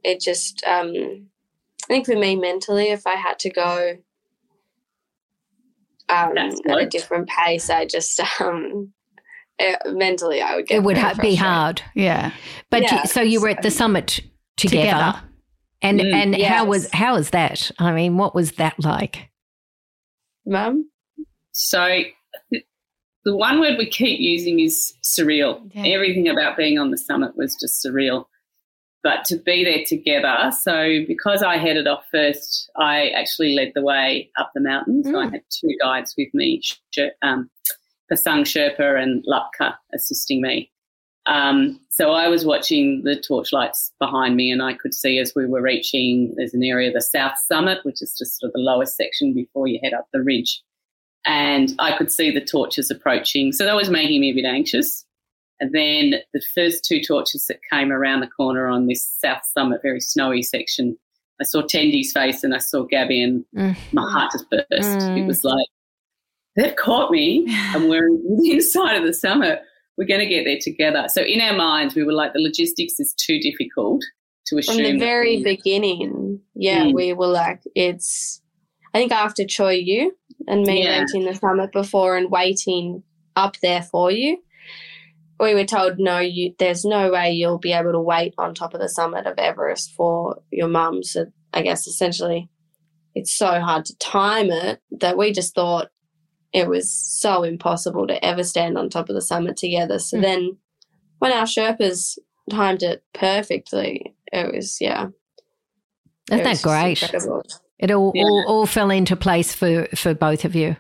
It just, um, I think for me mentally, if I had to go um, at a different pace, I just um, eh, mentally I would get It would ha- be hard. Yeah. But Yeah, you, so you were at the summit together. Together. And Mm. and how was how was that? I mean, what was that like? Mum? So the one word we keep using is surreal. Yeah. Everything about being on the summit was just surreal. But to be there together, so because I headed off first, I actually led the way up the mountain. So I Mm. had two guides with me, um, Pasang Sherpa and Lhakpa assisting me. Um, so I was watching the torchlights behind me, and I could see as we were reaching, there's an area, the South Summit, which is just sort of the lowest section before you head up the ridge. And I could see the torches approaching. So that was making me a bit anxious. And then the first two torches that came around the corner on this South Summit, very snowy section, I saw Tendy's face and I saw Gabby, and Mm. my heart just burst. Mm. It was like, they've caught me and we're inside of the summit. We're going to get there together. So in our minds, we were like, the logistics is too difficult to assume. From the very beginning, yeah, Mm. we were like, it's, I think after Cho Oyu and me Yeah. renting the summit before and waiting up there for you, we were told, no, you, there's no way you'll be able to wait on top of the summit of Everest for your mum. So I guess essentially it's so hard to time it that we just thought it was so impossible to ever stand on top of the summit together. So Mm. then when our Sherpas timed it perfectly, it was, yeah. Isn't it that great? incredible. It all, Yeah. all all fell into place for for both of you.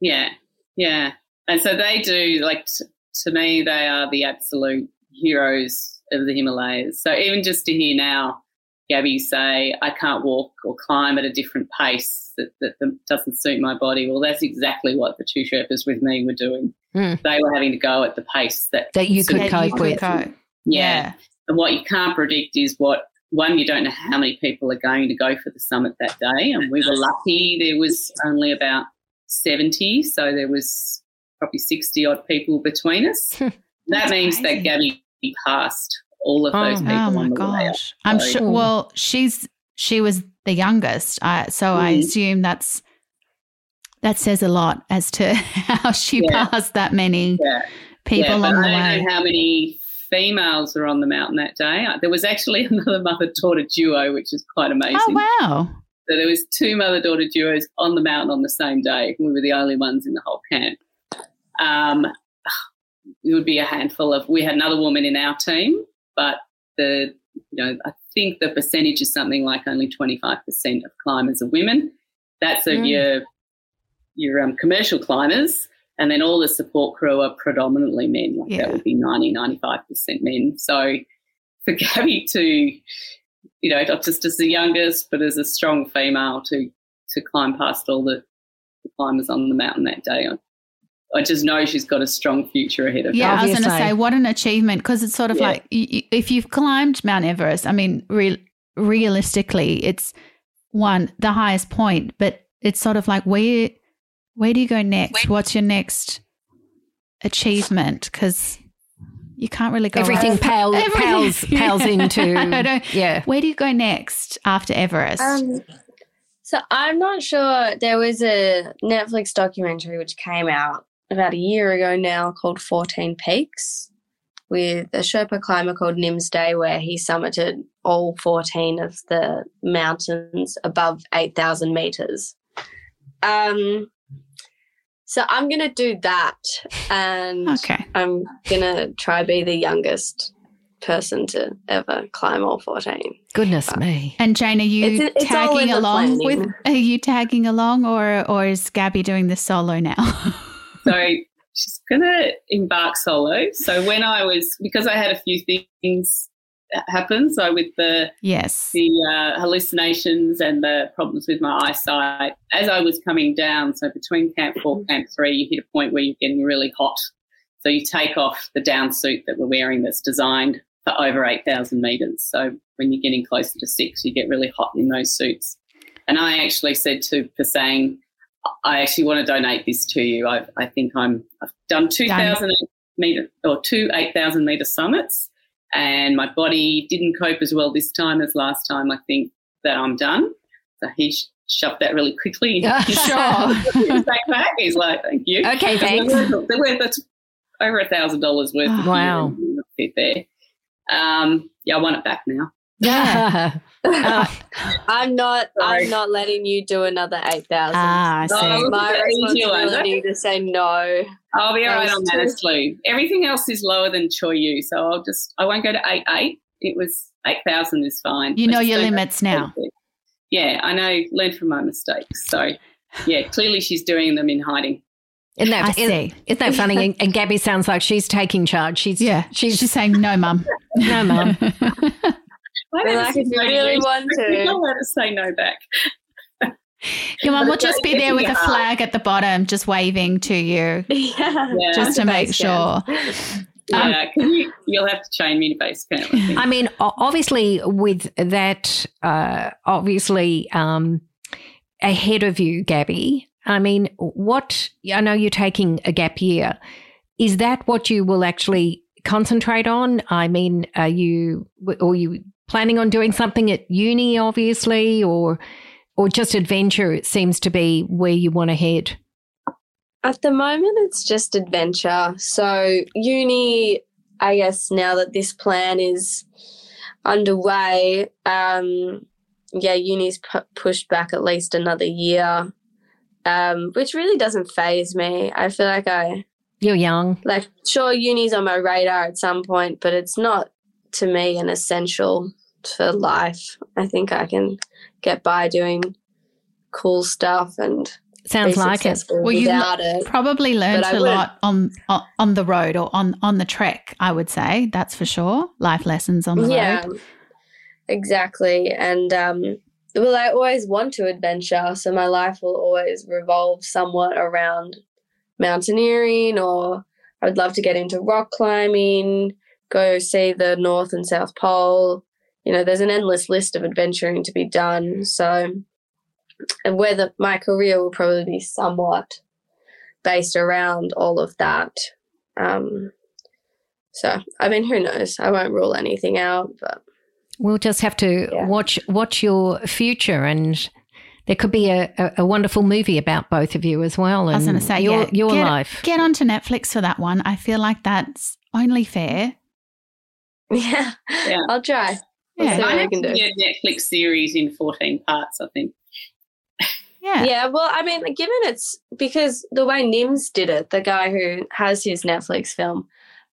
Yeah, yeah. And so they do, like, t- to me, they are the absolute heroes of the Himalayas. So even just to hear now Gabby say, I can't walk or climb at a different pace that, that, that doesn't suit my body, well, that's exactly what the two Sherpas with me were doing. Mm. They were having to go at the pace that, That you could suited you cope with. body. cope. Yeah. And what you can't predict is what one, you don't know how many people are going to go for the summit that day. And we were lucky there was only about 70, so there was probably 60 odd people between us. that means crazy. that Gabby passed all of those Oh. people Oh my on the way up. gosh. I'm So- sure well, she's she was the youngest. I so I Mm. assume that's that says a lot as to how she Yeah. passed that many Yeah. people yeah, but on the I don't know how many females were on the mountain that day. There was actually another mother-daughter duo, which is quite amazing. Oh wow. So there was two mother-daughter duos on the mountain on the same day. We were the only ones in the whole camp. Um, it would be a handful of. We had another woman in our team, but the you know I think the percentage is something like only twenty five percent of climbers are women. That's of Mm. your your um, commercial climbers, and then all the support crew are predominantly men. Like Yeah. that would be 90, 95 percent men. So for Gabby to you know, not just as the youngest, but as a strong female to to climb past all the, the climbers on the mountain that day. I, I just know she's got a strong future ahead of Yeah, her. Yeah, I was going to say what an achievement because it's sort of Yeah. like y- y- if you've climbed Mount Everest, I mean, real realistically, it's one the highest point, but it's sort of like where where do you go next? What's your next achievement? Because you can't really go Everything over- pales Everything. pales pales into I don't- yeah. Where do you go next after Everest? Um, so I'm not sure. There was a Netflix documentary which came out about a year ago now called 14 Peaks with a Sherpa climber called Nimsdai where he summited all 14 of the mountains above 8,000 meters. Um, so I'm going to do that and okay. I'm going to try be the youngest person to ever climb all 14. Goodness me. And Jane, are you It's- it's tagging along planning. with? Are you tagging along, or or is Gabby doing the solo now? So she's going to embark solo. So when I was, because I had a few things happen, so with the yes. the uh, hallucinations and the problems with my eyesight, as I was coming down, so between camp four, camp three, you hit a point where you're getting really hot. So you take off the down suit that we're wearing that's designed for over 8,000 meters. So when you're getting closer to six, you get really hot in those suits. And I actually said to Pasang, I actually want to donate this to you. I, I think I'm, I've done 2,000 meter or two 8,000 meter summits and my body didn't cope as well this time as last time. I think that I'm done. So he sh- shoved that really quickly. sure. back. He's like, thank you. Okay, thanks. They're worth, they're worth over a thousand dollars worth. of Wow. gear and fit there. Um, yeah, I want it back now. Yeah. Uh, I'm not. Sorry. I'm not letting you do another eight thousand. Ah, I see. Oh, my responsibility to say no. I'll be all right on that, too- actually. Everything else is lower than Cho Oyu, so I'll just I won't go to eight eight. It was eight thousand is fine. You know your limits now. Yeah, I know. Learn from my mistakes. So yeah, clearly she's doing them in hiding. Isn't I that, see. isn't that funny? And, and Gabby sounds like she's taking charge. She's Yeah, she's, she's saying no, mum. no mum. I don't like, if you really you. want to. don't let us say no back. Your mum will just be there with a flag at the bottom, just waving to you, Yeah. Yeah. just to make sure. camp. Yeah, can you? You'll have to chain me to base camp. I. I mean, obviously, with that, uh, obviously, um, ahead of you, Gabby. I mean, what I know you're taking a gap year. Is that what you will actually concentrate on? I mean, are you or you planning on doing something at uni, obviously, or or just adventure? It seems to be where you want to head. At the moment, it's just adventure. So, uni, I guess now that this plan is underway, um, yeah, uni's pu- pushed back at least another year, um, which really doesn't phase me. I feel like I, You're young. like, sure, uni's on my radar at some point, but it's not to me an essential for life. I think I can get by doing cool stuff and Sounds like it. Well, you it. Probably learned a lot on, on on the road or on on the trek. I would say that's for sure. Life lessons on the yeah road. exactly and um well i always want to adventure so my life will always revolve somewhat around mountaineering or i would love to get into rock climbing go see the north and south pole you know there's an endless list of adventuring to be done so and whether my career will probably be somewhat based around all of that um so i mean who knows i won't rule anything out but We'll just have to Yeah. watch watch your future, and there could be a, a, a wonderful movie about both of you as well. I was going to say your yeah, your get, life. Get onto Netflix for that one. I feel like that's only fair. Yeah, Yeah. I'll try. We'll Yeah. see I I have can do. do a Netflix series in 14 parts, I think. Yeah. Yeah, well, I mean, given it's because the way Nims did it, the guy who has his Netflix film,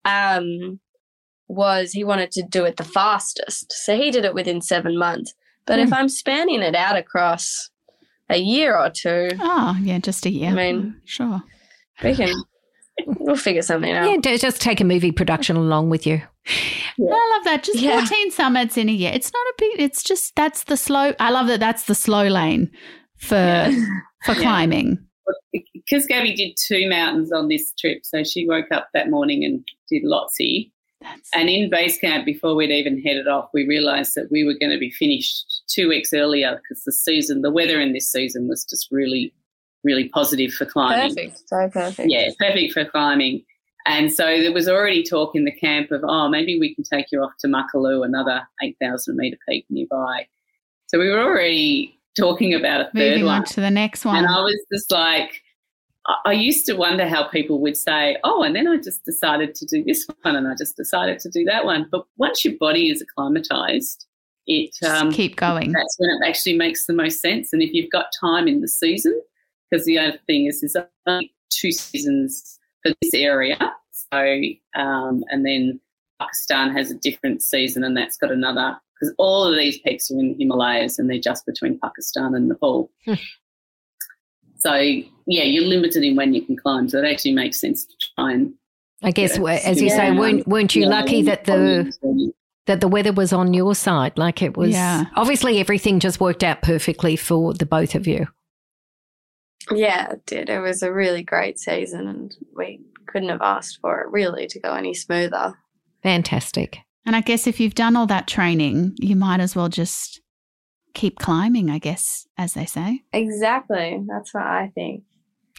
um, was he wanted to do it the fastest. So he did it within seven months. But if I'm spanning it out across a year or two. two, Oh, yeah, just a year. I mean- sure. we can we'll figure something out. Yeah, just take a movie production along with you. I love that. Just Yeah. 14 summits in a year. It's not a big, it's just that's the slow. I love that that's the slow lane for for climbing. Because Gabby did two mountains on this trip, so she woke up that morning and did Lhotse. That's, And in base camp, before we'd even headed off, we realised that we were going to be finished two weeks earlier because the season, the weather in this season was just really, really positive for climbing. Perfect. So perfect. Yeah, perfect for climbing. And so there was already talk in the camp of, oh, maybe we can take you off to Makalu, another 8,000 metre peak nearby. So we were already talking about a third moving one. on to the next one. And I was just like, I- used to wonder how people would say, oh, and then I just decided to do this one and I just decided to do that one. But once your body is acclimatized, it um, keep going. that's when it actually makes the most sense. And if you've got time in the season, because the other thing is there's only two seasons for this area. So, um, and then Pakistan has a different season and that's got another, because all of these peaks are in the Himalayas and they're just between Pakistan and Nepal. Hmm. so, yeah, you're limited in when you can climb. So it actually makes sense to try and. I guess, Yeah, w- as you say, weren't weren't you Yeah, lucky that the the. that the weather was on your side? Like it was. Yeah. Obviously, everything just worked out perfectly for the both of you. Yeah, it did. It was a really great season and we couldn't have asked for it really to go any smoother. Fantastic. And I guess if you've done all that training, you might as well just keep climbing, I guess, as they say. Exactly. That's what I think.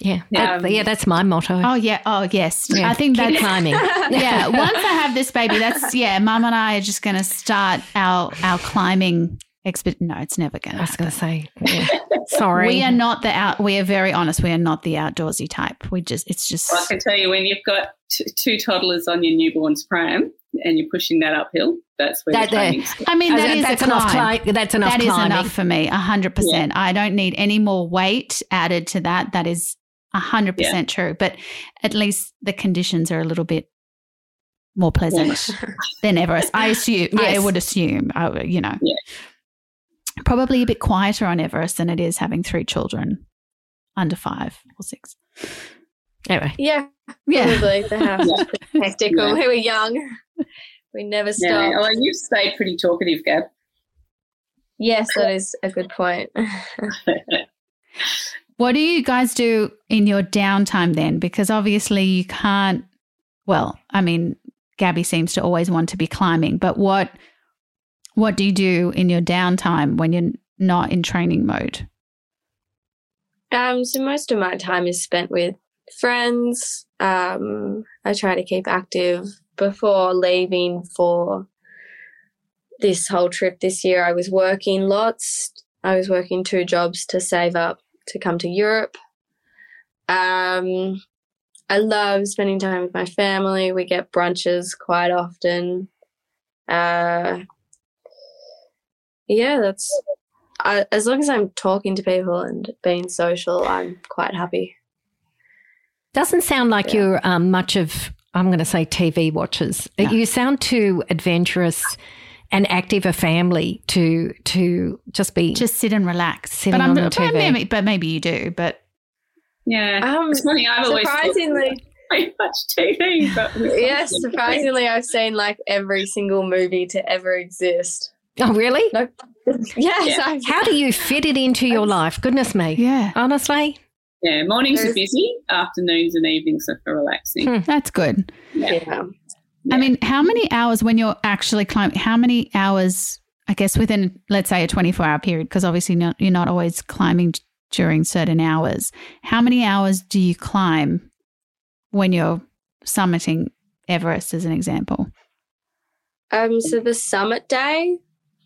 Yeah, that, Um, yeah, that's my motto. Oh, yeah. Oh, yes. Yeah, I think keep that's. climbing. yeah, once I have this baby, that's yeah. Mum and I are just going to start our our climbing expert. No, it's never going to. I was going to say, yeah. sorry. We are not the out. We are very honest. We are not the outdoorsy type. We just. It's just. Well, I can tell you when you've got t- two toddlers on your newborn's pram and you're pushing that uphill, that's where That- the that- I mean, that is that's enough. climb. Cli- that's enough That is climbing. enough for me. hundred percent. I don't need any more weight added to that. That is hundred percent true. But at least the conditions are a little bit more pleasant than Everest. I assume. I would assume. I, you know. Yeah. Probably a bit quieter on Everest than it is having three children under five or six. Anyway, Yeah, Yeah. probably. The house was pretty hectic when we were young. We never stopped. Yeah, well, you've stayed pretty talkative, Gab. Yes, that is a good point. What do you guys do in your downtime then? Because obviously you can't. Well, I mean, Gabby seems to always want to be climbing, but what what do you do in your downtime when you're not in training mode? Um, so most of my time is spent with friends. Um, I try to keep active before leaving for this whole trip this year. I was working lots. I was working two jobs to save up to come to Europe. Um, I love spending time with my family. We get brunches quite often. Uh, yeah, that's I, as long as I'm talking to people and being social, I'm quite happy. doesn't sound like Yeah. you're um, much of, I'm going to say TV watchers. No. You sound too adventurous and active a family to to just be Just sit and relax. Sitting but I'm, on the but TV. maybe, but maybe you do. But Yeah. Um, it's funny, I've always surprisingly, I watch TV, but we yes, surprisingly, I've seen like every single movie to ever exist. Oh, really? No, yes, Yeah. I've, How do you fit it into your life? Goodness me. yeah, Honestly, Yeah, mornings are busy, afternoons and evenings are for relaxing. Hmm. that's good. yeah. I mean, how many hours when you're actually climbing? How many hours? I guess within, let's say, a 24 hour period, because obviously not, you're not always climbing during certain hours. How many hours do you climb when you're summiting Everest, as an example? Um, so the summit day,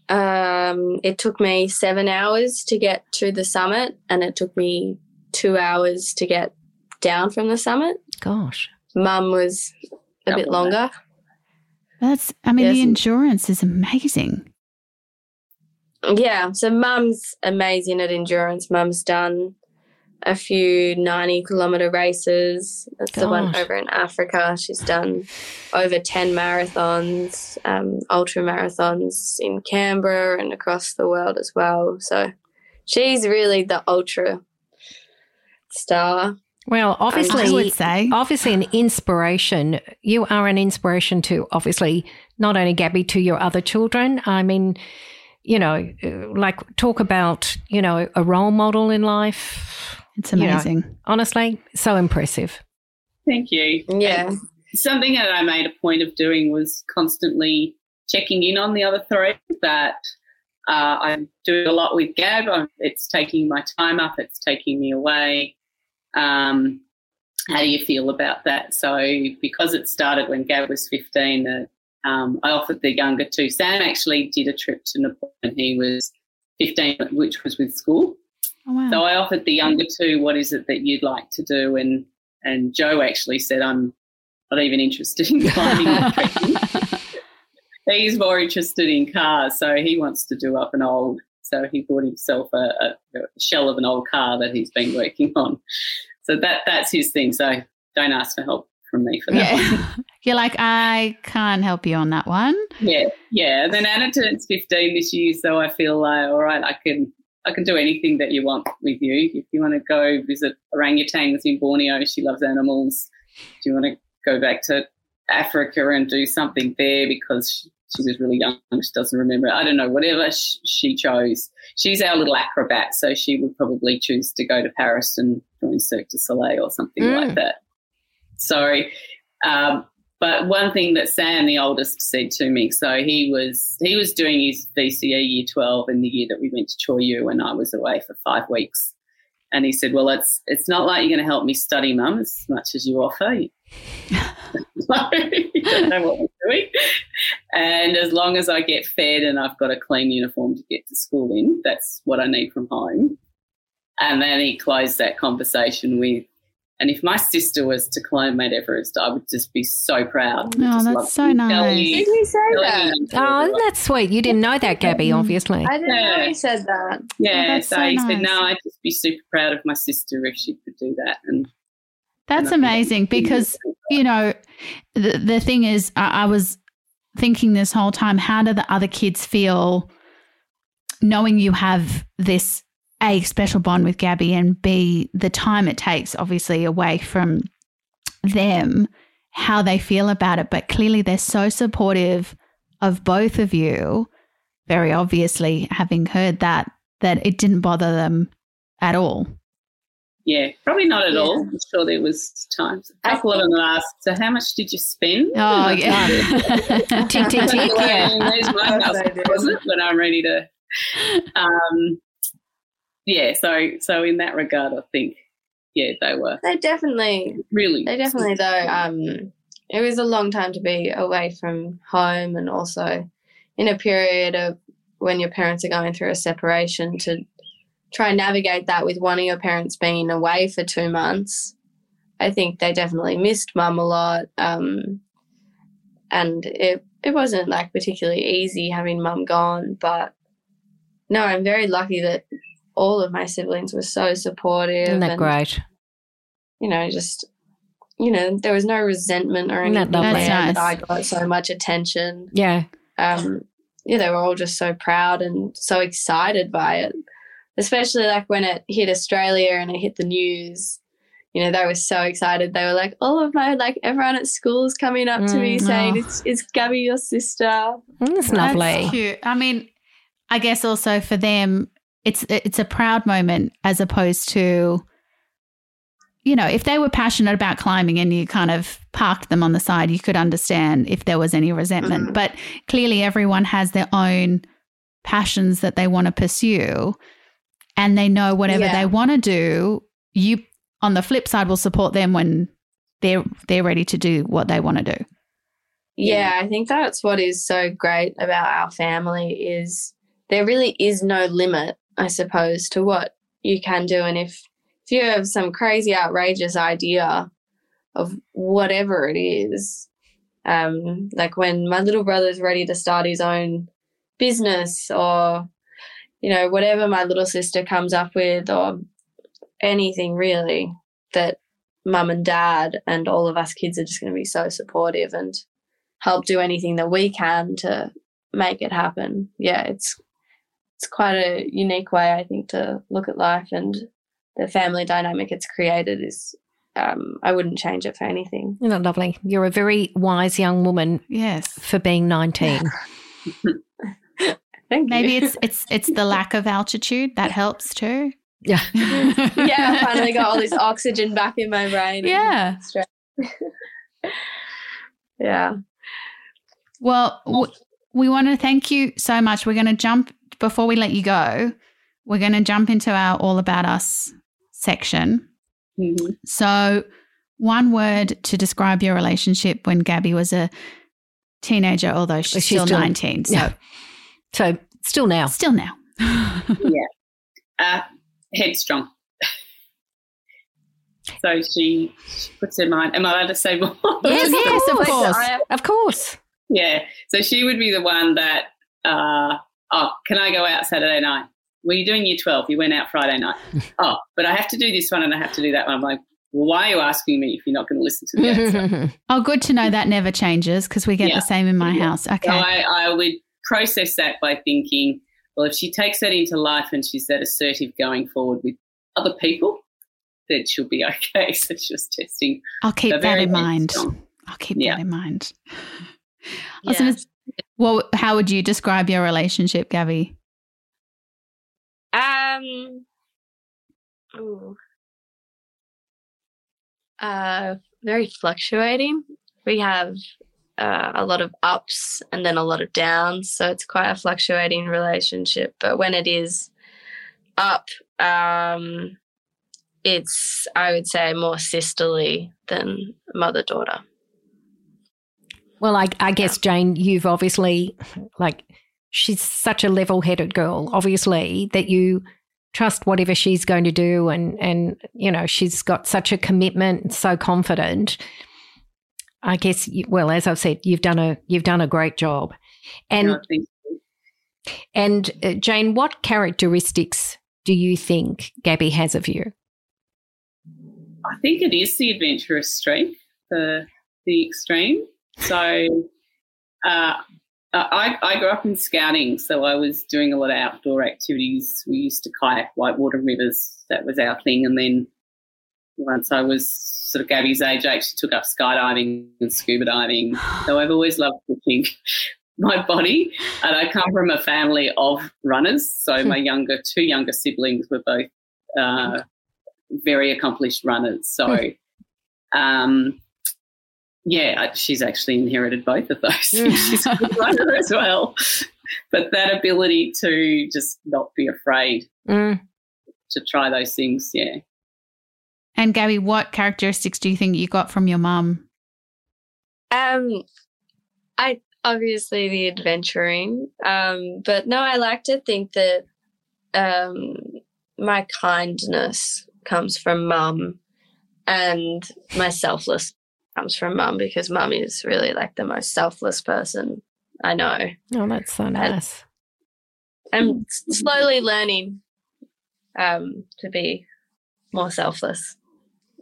um, it took me seven hours to get to the summit, and it took me two hours to get down from the summit. gosh. Mum was a bit longer. That's, I mean, Yes. the endurance is amazing. Yeah, so mum's amazing at endurance. Mum's done a few 90 kilometer races. That's the one over in Africa. She's done over 10 marathons, um, ultra marathons in Canberra and across the world as well. So she's really the ultra star. Well, I obviously, would say. obviously an inspiration. You are an inspiration to obviously not only Gabby to your other children. I mean, you know, uh, like talk about you know a role model in life. It's you know. amazing. Honestly, so impressive. Thank you. Yeah. And something that I made a point of doing was constantly checking in on the other three. That uh, I'm doing a lot with Gab. I'm, it's taking my time up. It's taking me away. Um, how do you feel about that? So, because it started when Gab was 15, uh, um, I offered the younger two. Sam actually did a trip to Nepal when he was 15, which was with school. Oh, wow. So I offered the younger two, what is it that you'd like to do? And and Joe actually said, I'm not even interested in climbing. He's more interested in cars, so he wants to do up an old. So he bought himself a, a, shell of an old car that he's been working on. So that that's his thing. So don't ask for help from me for that. one. You're like, I can't help you on that one. Yeah, yeah. Then Anna turns 15 this year, so I feel like, all right, I can I can do anything that you want with you. If you want to go visit orangutans in Borneo, she loves animals. Do you want to go back to Africa and do something there because she, she was really young, she doesn't remember. I don't know, whatever sh- she chose. She's our little acrobat, so she would probably choose to go to Paris and join Cirque du Soleil or something Mm. like that. So, um, but one thing that Sam, the oldest, said to me, so he was he was doing his VCE year twelve in the year that we went to Cho Oyu, and I was away for five weeks. And he said, "Well, it's it's not like you're going to help me study, Mum, as much as you offer. you don't know what we're doing. And as long as I get fed and I've got a clean uniform to get to school in, that's what I need from home." And then he closed that conversation with, and if my sister was to climb Mount Everest, I would just be so proud. Oh, Just that's so to nice. tell you- Did he say tell that? you- Oh, that's sweet. You didn't know that, Gabby, obviously. I didn't know Yeah. he said that. Oh, yeah, that's so, so he nice. said, no, I'd just be super proud of my sister if she could do that. And That's and amazing because you know the the thing is I, I was thinking this whole time how do the other kids feel knowing you have this a special bond with Gabby and b the time it takes obviously away from them how they feel about it but clearly they're so supportive of both of you very obviously having heard that that it didn't bother them at all yeah, probably not at Yeah. all. I'm sure there was times. A I couple of them asked, so how much did you spend? oh I said, yeah Tick, tick, tick, yeah. There's my Of course house they do. deposit when I'm ready to. Um, yeah, so so in that regard, I think yeah they were They definitely, really they definitely though. Um, it was a long time to be away from home, and also in a period of when your parents are going through a separation to try and navigate that with one of your parents being away for two months. I think they definitely missed mum a lot. Um, and it it wasn't like particularly easy having mum gone, but no, I'm very lucky that all of my siblings were so supportive. Isn't that and, great? You know, just you know, there was no resentment or Isn't that anything lovely? That's that I got so much attention. Yeah. Um, yeah, they were all just so proud and so excited by it, especially like when it hit Australia and it hit the news. You know, they were so excited. They were like, all of my, like, everyone at school's coming up to me Mm, saying, oh. it's, it's Gabby, your sister. Mm, That's lovely. That's cute. I mean, I guess also for them, it's it's a proud moment as opposed to, you know, if they were passionate about climbing and you kind of parked them on the side, you could understand if there was any resentment. Mhm. But clearly, everyone has their own passions that they want to pursue, and they know whatever Yeah. they want to do. You, on the flip side, will support them when they're they're ready to do what they want to do. Yeah, I think that's what is so great about our family is there really is no limit, I suppose, to what you can do. And if if you have some crazy, outrageous idea of whatever it is, um, like when my little brother's ready to start his own business or you know whatever my little sister comes up with or anything really that mum and dad and all of us kids are just going to be so supportive and help do anything that we can to make it happen. Yeah, it's it's quite a unique way I think to look at life and the family dynamic it's created is um, I wouldn't change it for anything. Isn't lovely? You're a very wise young woman Yes. for being 19. Thank Maybe you. it's it's it's the lack of altitude that helps too. yeah. yeah, I finally got all this oxygen back in my brain. Yeah. Yeah. Well, w- we want to thank you so much. We're going to jump before we let you go. We're going to jump into our all about us section. Mhm. So, one word to describe your relationship when Gabby was a teenager, although she's, She's still, still- 19. So, yeah. So still now. still now. uh, headstrong. so she, she puts her mind. Am I allowed to say more? Yes, of yes, of course. course. Of course. Yeah. So she would be the one that, uh, oh, can I go out Saturday night? Well, you're doing year 12. You went out Friday night. oh, but I have to do this one and I have to do that one. I'm like, well, why are you asking me if you're not going to listen to the answer? oh, good to know that never changes because we get Yeah. the same in my Yeah. house. Okay. So I, I would process that by thinking, well, if she takes that into life and she's that assertive going forward with other people, then she'll be okay. So it's just testing. I'll keep that in mind. headstrong. I'll keep Yeah. that in mind. I was Yeah. gonna- well, how would you describe your relationship, Gabby? Um. Ooh. Uh, very fluctuating. we have uh, a lot of ups and then a lot of downs. So it's quite a fluctuating relationship. But when it is up, um, it's, I would say, more sisterly than mother daughter. Well, I, I guess, Jane, you've obviously, like, she's such a level headed girl, obviously, that you trust whatever she's going to do. And, and, you know, she's got such a commitment, so confident. I guess, well, as I've said, you've done a, you've done a great job. And, no, and uh, Jane, what characteristics do you think Gabby has of you? I think it is the adventurous streak, the the extreme. So uh, I, I grew up in scouting, so I was doing a lot of outdoor activities. We used to kayak whitewater rivers. That was our thing. And then once I was sort of Gabby's age, I actually took up skydiving and scuba diving. So I've always loved pushing my body. And I come from a family of runners. So my younger, two younger siblings were both uh, very accomplished runners. So, um, yeah, she's actually inherited both of those. she's a good runner as well. But that ability to just not be afraid mm. to try those things, yeah. And Gabby, what characteristics do you think you got from your mum? Um, I obviously the adventuring, um, but no, I like to think that um, my kindness comes from mum and my selfless comes from mum because mum is really like the most selfless person I know. Oh, that's so nice. And I'm slowly learning um, to be more selfless.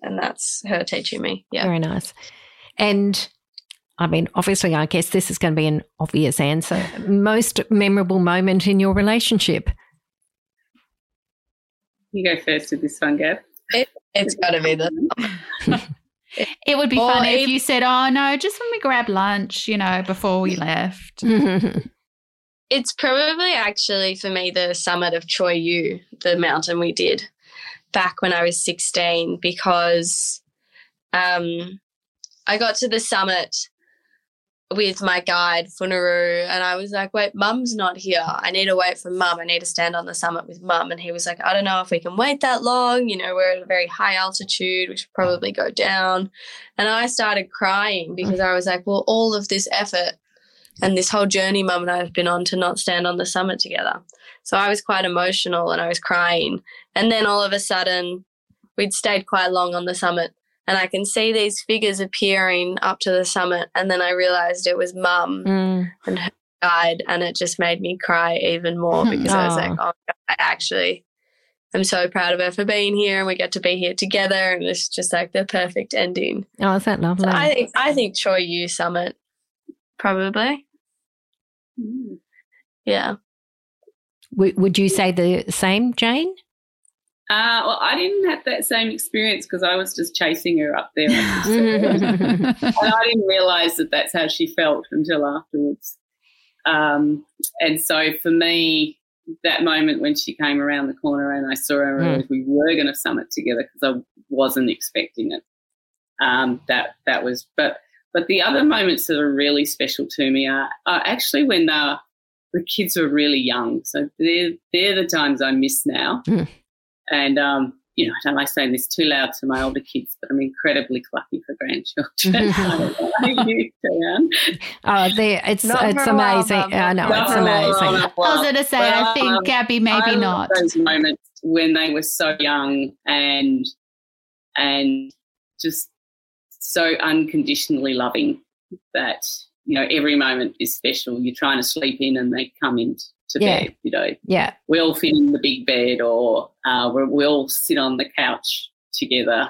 And that's her teaching me. Yeah. Very nice. And I mean, obviously, I guess this is going to be an obvious answer. Most memorable moment in your relationship? You go first with this one, Gab. It, has got to be the. it would be or funny if, if you said, "Oh no, just when we grabbed lunch, you know, before we left." it's probably actually for me the summit of Cho Oyu, the mountain we did back when I was sixteen, because um, I got to the summit with my guide Funaru and I was like, wait, mum's not here. I need to wait for mum. I need to stand on the summit with mum. And he was like, I don't know if we can wait that long. You know, we're at a very high altitude. We should probably go down. And I started crying because I was like, well, all of this effort and this whole journey mum and I have been on to not stand on the summit together. So I was quite emotional and I was crying. And then all of a sudden, we'd stayed quite long on the summit and I can see these figures appearing up to the summit. And then I realized it was mum mm. and her guide, and it just made me cry even more because oh. I was like, oh, I actually I'm so proud of her for being here, and we get to be here together, and it's just like the perfect ending. Oh, is that lovely? So I think I think Cho Oyu Summit probably. Mm. Yeah. W- would you say the same, Jane? Uh, well, I didn't have that same experience because I was just chasing her up there. and I didn't realize that that's how she felt until afterwards. Um, and so for me, that moment when she came around the corner and I saw her, mm. we were going to summit together because I wasn't expecting it. Um, that that was, but but the other moments that are really special to me are, are actually when the the kids were really young. So they're they're the times I miss now. Mm. And, um, you know, I don't like saying this too loud to my older kids, but I'm incredibly lucky for grandchildren. oh, they, it's not it's amazing. I know it's amazing. I was going to say, but, I think um, Gabby maybe not. Those moments when they were so young and and just so unconditionally loving that you know every moment is special. You're trying to sleep in, and they come in to yeah. bed. You know, yeah, we all fit in the big bed, or uh, we all sit on the couch together.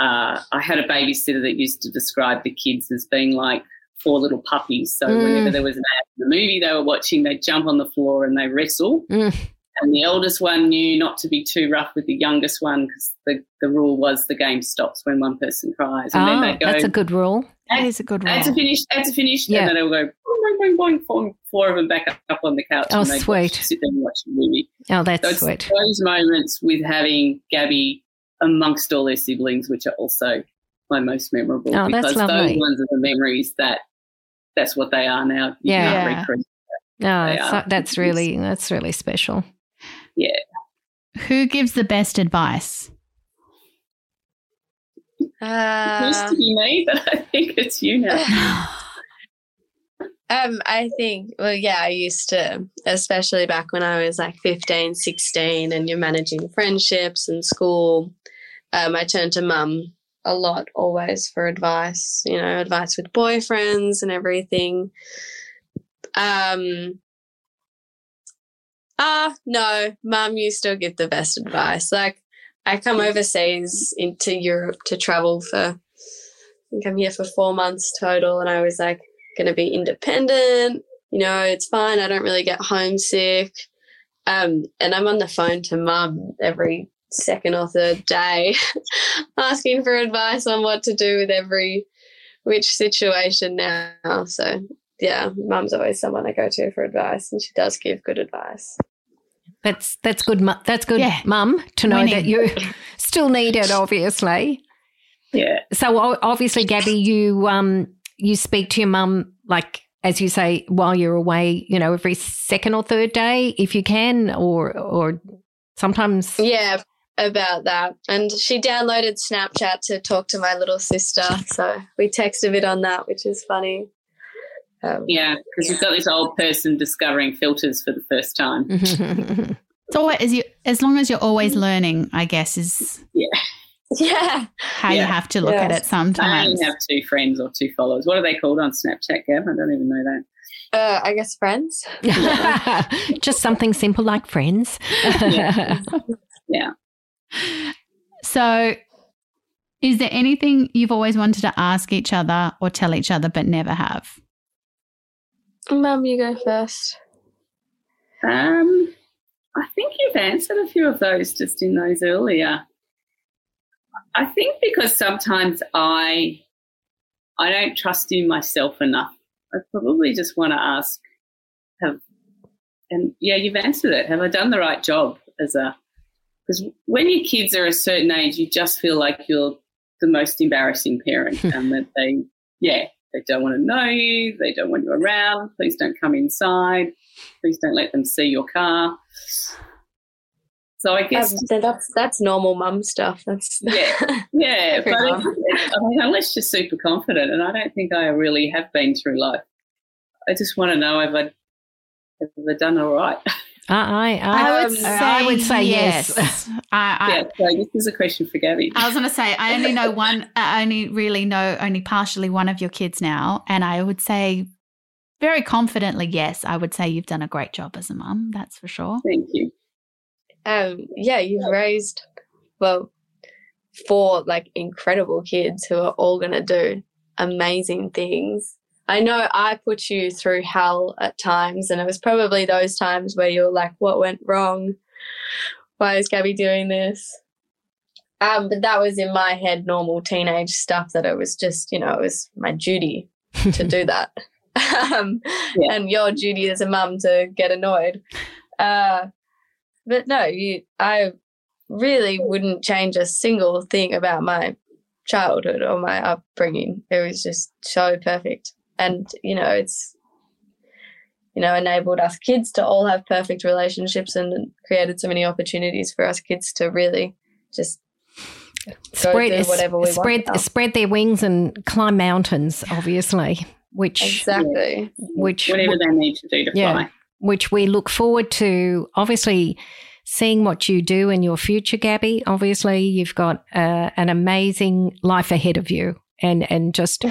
Uh, I had a babysitter that used to describe the kids as being like four little puppies. So mm. whenever there was an ad in the movie they were watching, they jump on the floor and they wrestle. Mm. And the eldest one knew not to be too rough with the youngest one because the, the rule was the game stops when one person cries. And oh, then they go, that's a good rule. That is a good rule. That's a finish. That's a finish. Yeah. And then they'll go, boing, boing, boing, four, four of them back up, up on the couch. Oh, and sweet. Watch, sit there and watch the movie. Oh, that's so sweet. Those moments with having Gabby amongst all their siblings, which are also my most memorable Oh, that's because lovely. those ones are the memories that that's what they are now. You Yeah. can't Yeah. recreate. No, They so are. that's really that's really special. Yeah. Who gives the best advice? It used Uh, to be me, but I think it's you now. um, I think, well, yeah, I used to, especially back when I was like 15, 16, and you're managing friendships and school. Um, I turned to mum a lot always for advice, you know, advice with boyfriends and everything. Um, ah, no, mum you still give the best advice. Like, I come overseas into Europe to travel for, I think I'm here for four months total, and I was like, going to be independent. You know, it's fine. I don't really get homesick. Um, and I'm on the phone to mum every second or third day, asking for advice on what to do with every which situation now. So yeah, mum's always someone I go to for advice, and she does give good advice. That's that's good. mu- That's good, Yeah. mum, to know Winning. that you still need it. Obviously. Yeah. So obviously, Gabby, you um you speak to your mum like as you say while you're away. You know, every second or third day, if you can, or or sometimes. Yeah, about that. And she downloaded Snapchat to talk to my little sister, so we text a bit on that, which is funny. Um, Yeah, because you've got this old person discovering filters for the first time. It's always as you as long as you're always learning, I guess, is yeah. how you have to look at Yes. it I sometimes. only have two friends or two followers. What are they called on Snapchat, Gab? I don't even know that. Uh, I guess friends. Just something simple like friends. Yeah. Yeah. So, is there anything you've always wanted to ask each other or tell each other but never have? Mum, you go first. Um, I think you've answered a few of those just in those earlier. I think because sometimes I I don't trust in myself enough. I probably just want to ask have and yeah, you've answered it. Have I done the right job as a because when your kids are a certain age, you just feel like you're the most embarrassing parent and that they yeah, they don't want to know you, they don't want you around, please don't come inside, please don't let them see your car. So I guess Um, so that's that's normal mum stuff. That's Yeah. Yeah, but it's, it's, I mean, unless you're super confident, and I don't think I really have been through life. I just want to know if I have I done all right. I, I, I would Um, say, I would say yes. I, I, yeah, so this is a question for Gabby. I was going to say, I only know one, I only really know only partially one of your kids now. And I would say very confidently, yes, I would say you've done a great job as a mum. That's for sure. Thank you. Um yeah, you've raised well four like incredible kids who are all gonna do amazing things. I know I put you through hell at times and it was probably those times where you're like, What went wrong? Why is Gabby doing this? Um, but that was in my head normal teenage stuff that it was just, you know, it was my duty to do that. um, Yeah. and your duty as a mum to get annoyed. Uh, but no, you, I really wouldn't change a single thing about my childhood or my upbringing. It was just so perfect. And, you know, it's, you know, enabled us kids to all have perfect relationships and created so many opportunities for us kids to really just spread whatever we spread want. spread their wings and climb mountains. Obviously, which Exactly. which Whatever they need to do to Yeah. fly. Which we look forward to obviously seeing what you do in your future, Gabby. Obviously, you've got uh, an amazing life ahead of you and, and just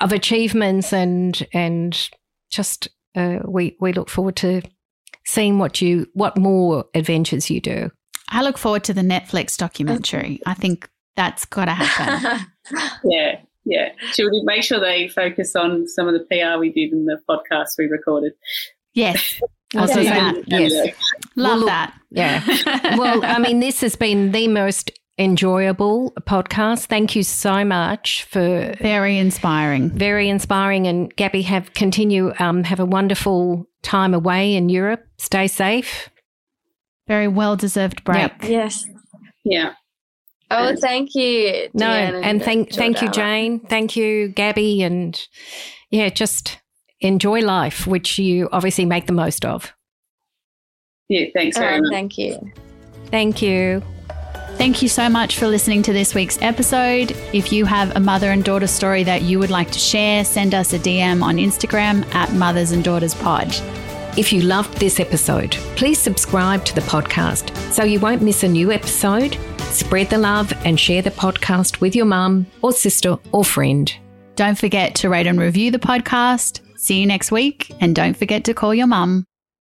of achievements and, and just uh, we, we look forward to seeing what you, what more adventures you do. I look forward to the Netflix documentary. I think that's got to happen. Yeah, yeah. Should we make sure they focus on some of the PR we did in the podcast we recorded? Yes, I'll Also Yeah. that. Yes. Love Well, that. Yeah. well, I mean, this has been the most enjoyable podcast. Thank you so much for Very inspiring. very inspiring. And Gabby, have continue um, have a wonderful time away in Europe. Stay safe. Very well deserved break. yes. Yeah. Oh, thank you. No, Deanne and thank thank you, Jane. Thank you, Gabby, and yeah, just enjoy life, which you obviously make the most of. Yeah, thanks very Oh, much. thank you. Thank you. Thank you so much for listening to this week's episode. If you have a mother and daughter story that you would like to share, send us a DM on Instagram at Mothers and Daughters Pod. If you loved this episode, please subscribe to the podcast so you won't miss a new episode. Spread the love and share the podcast with your mum or sister or friend. Don't forget to rate and review the podcast. See you next week, and don't forget to call your mum.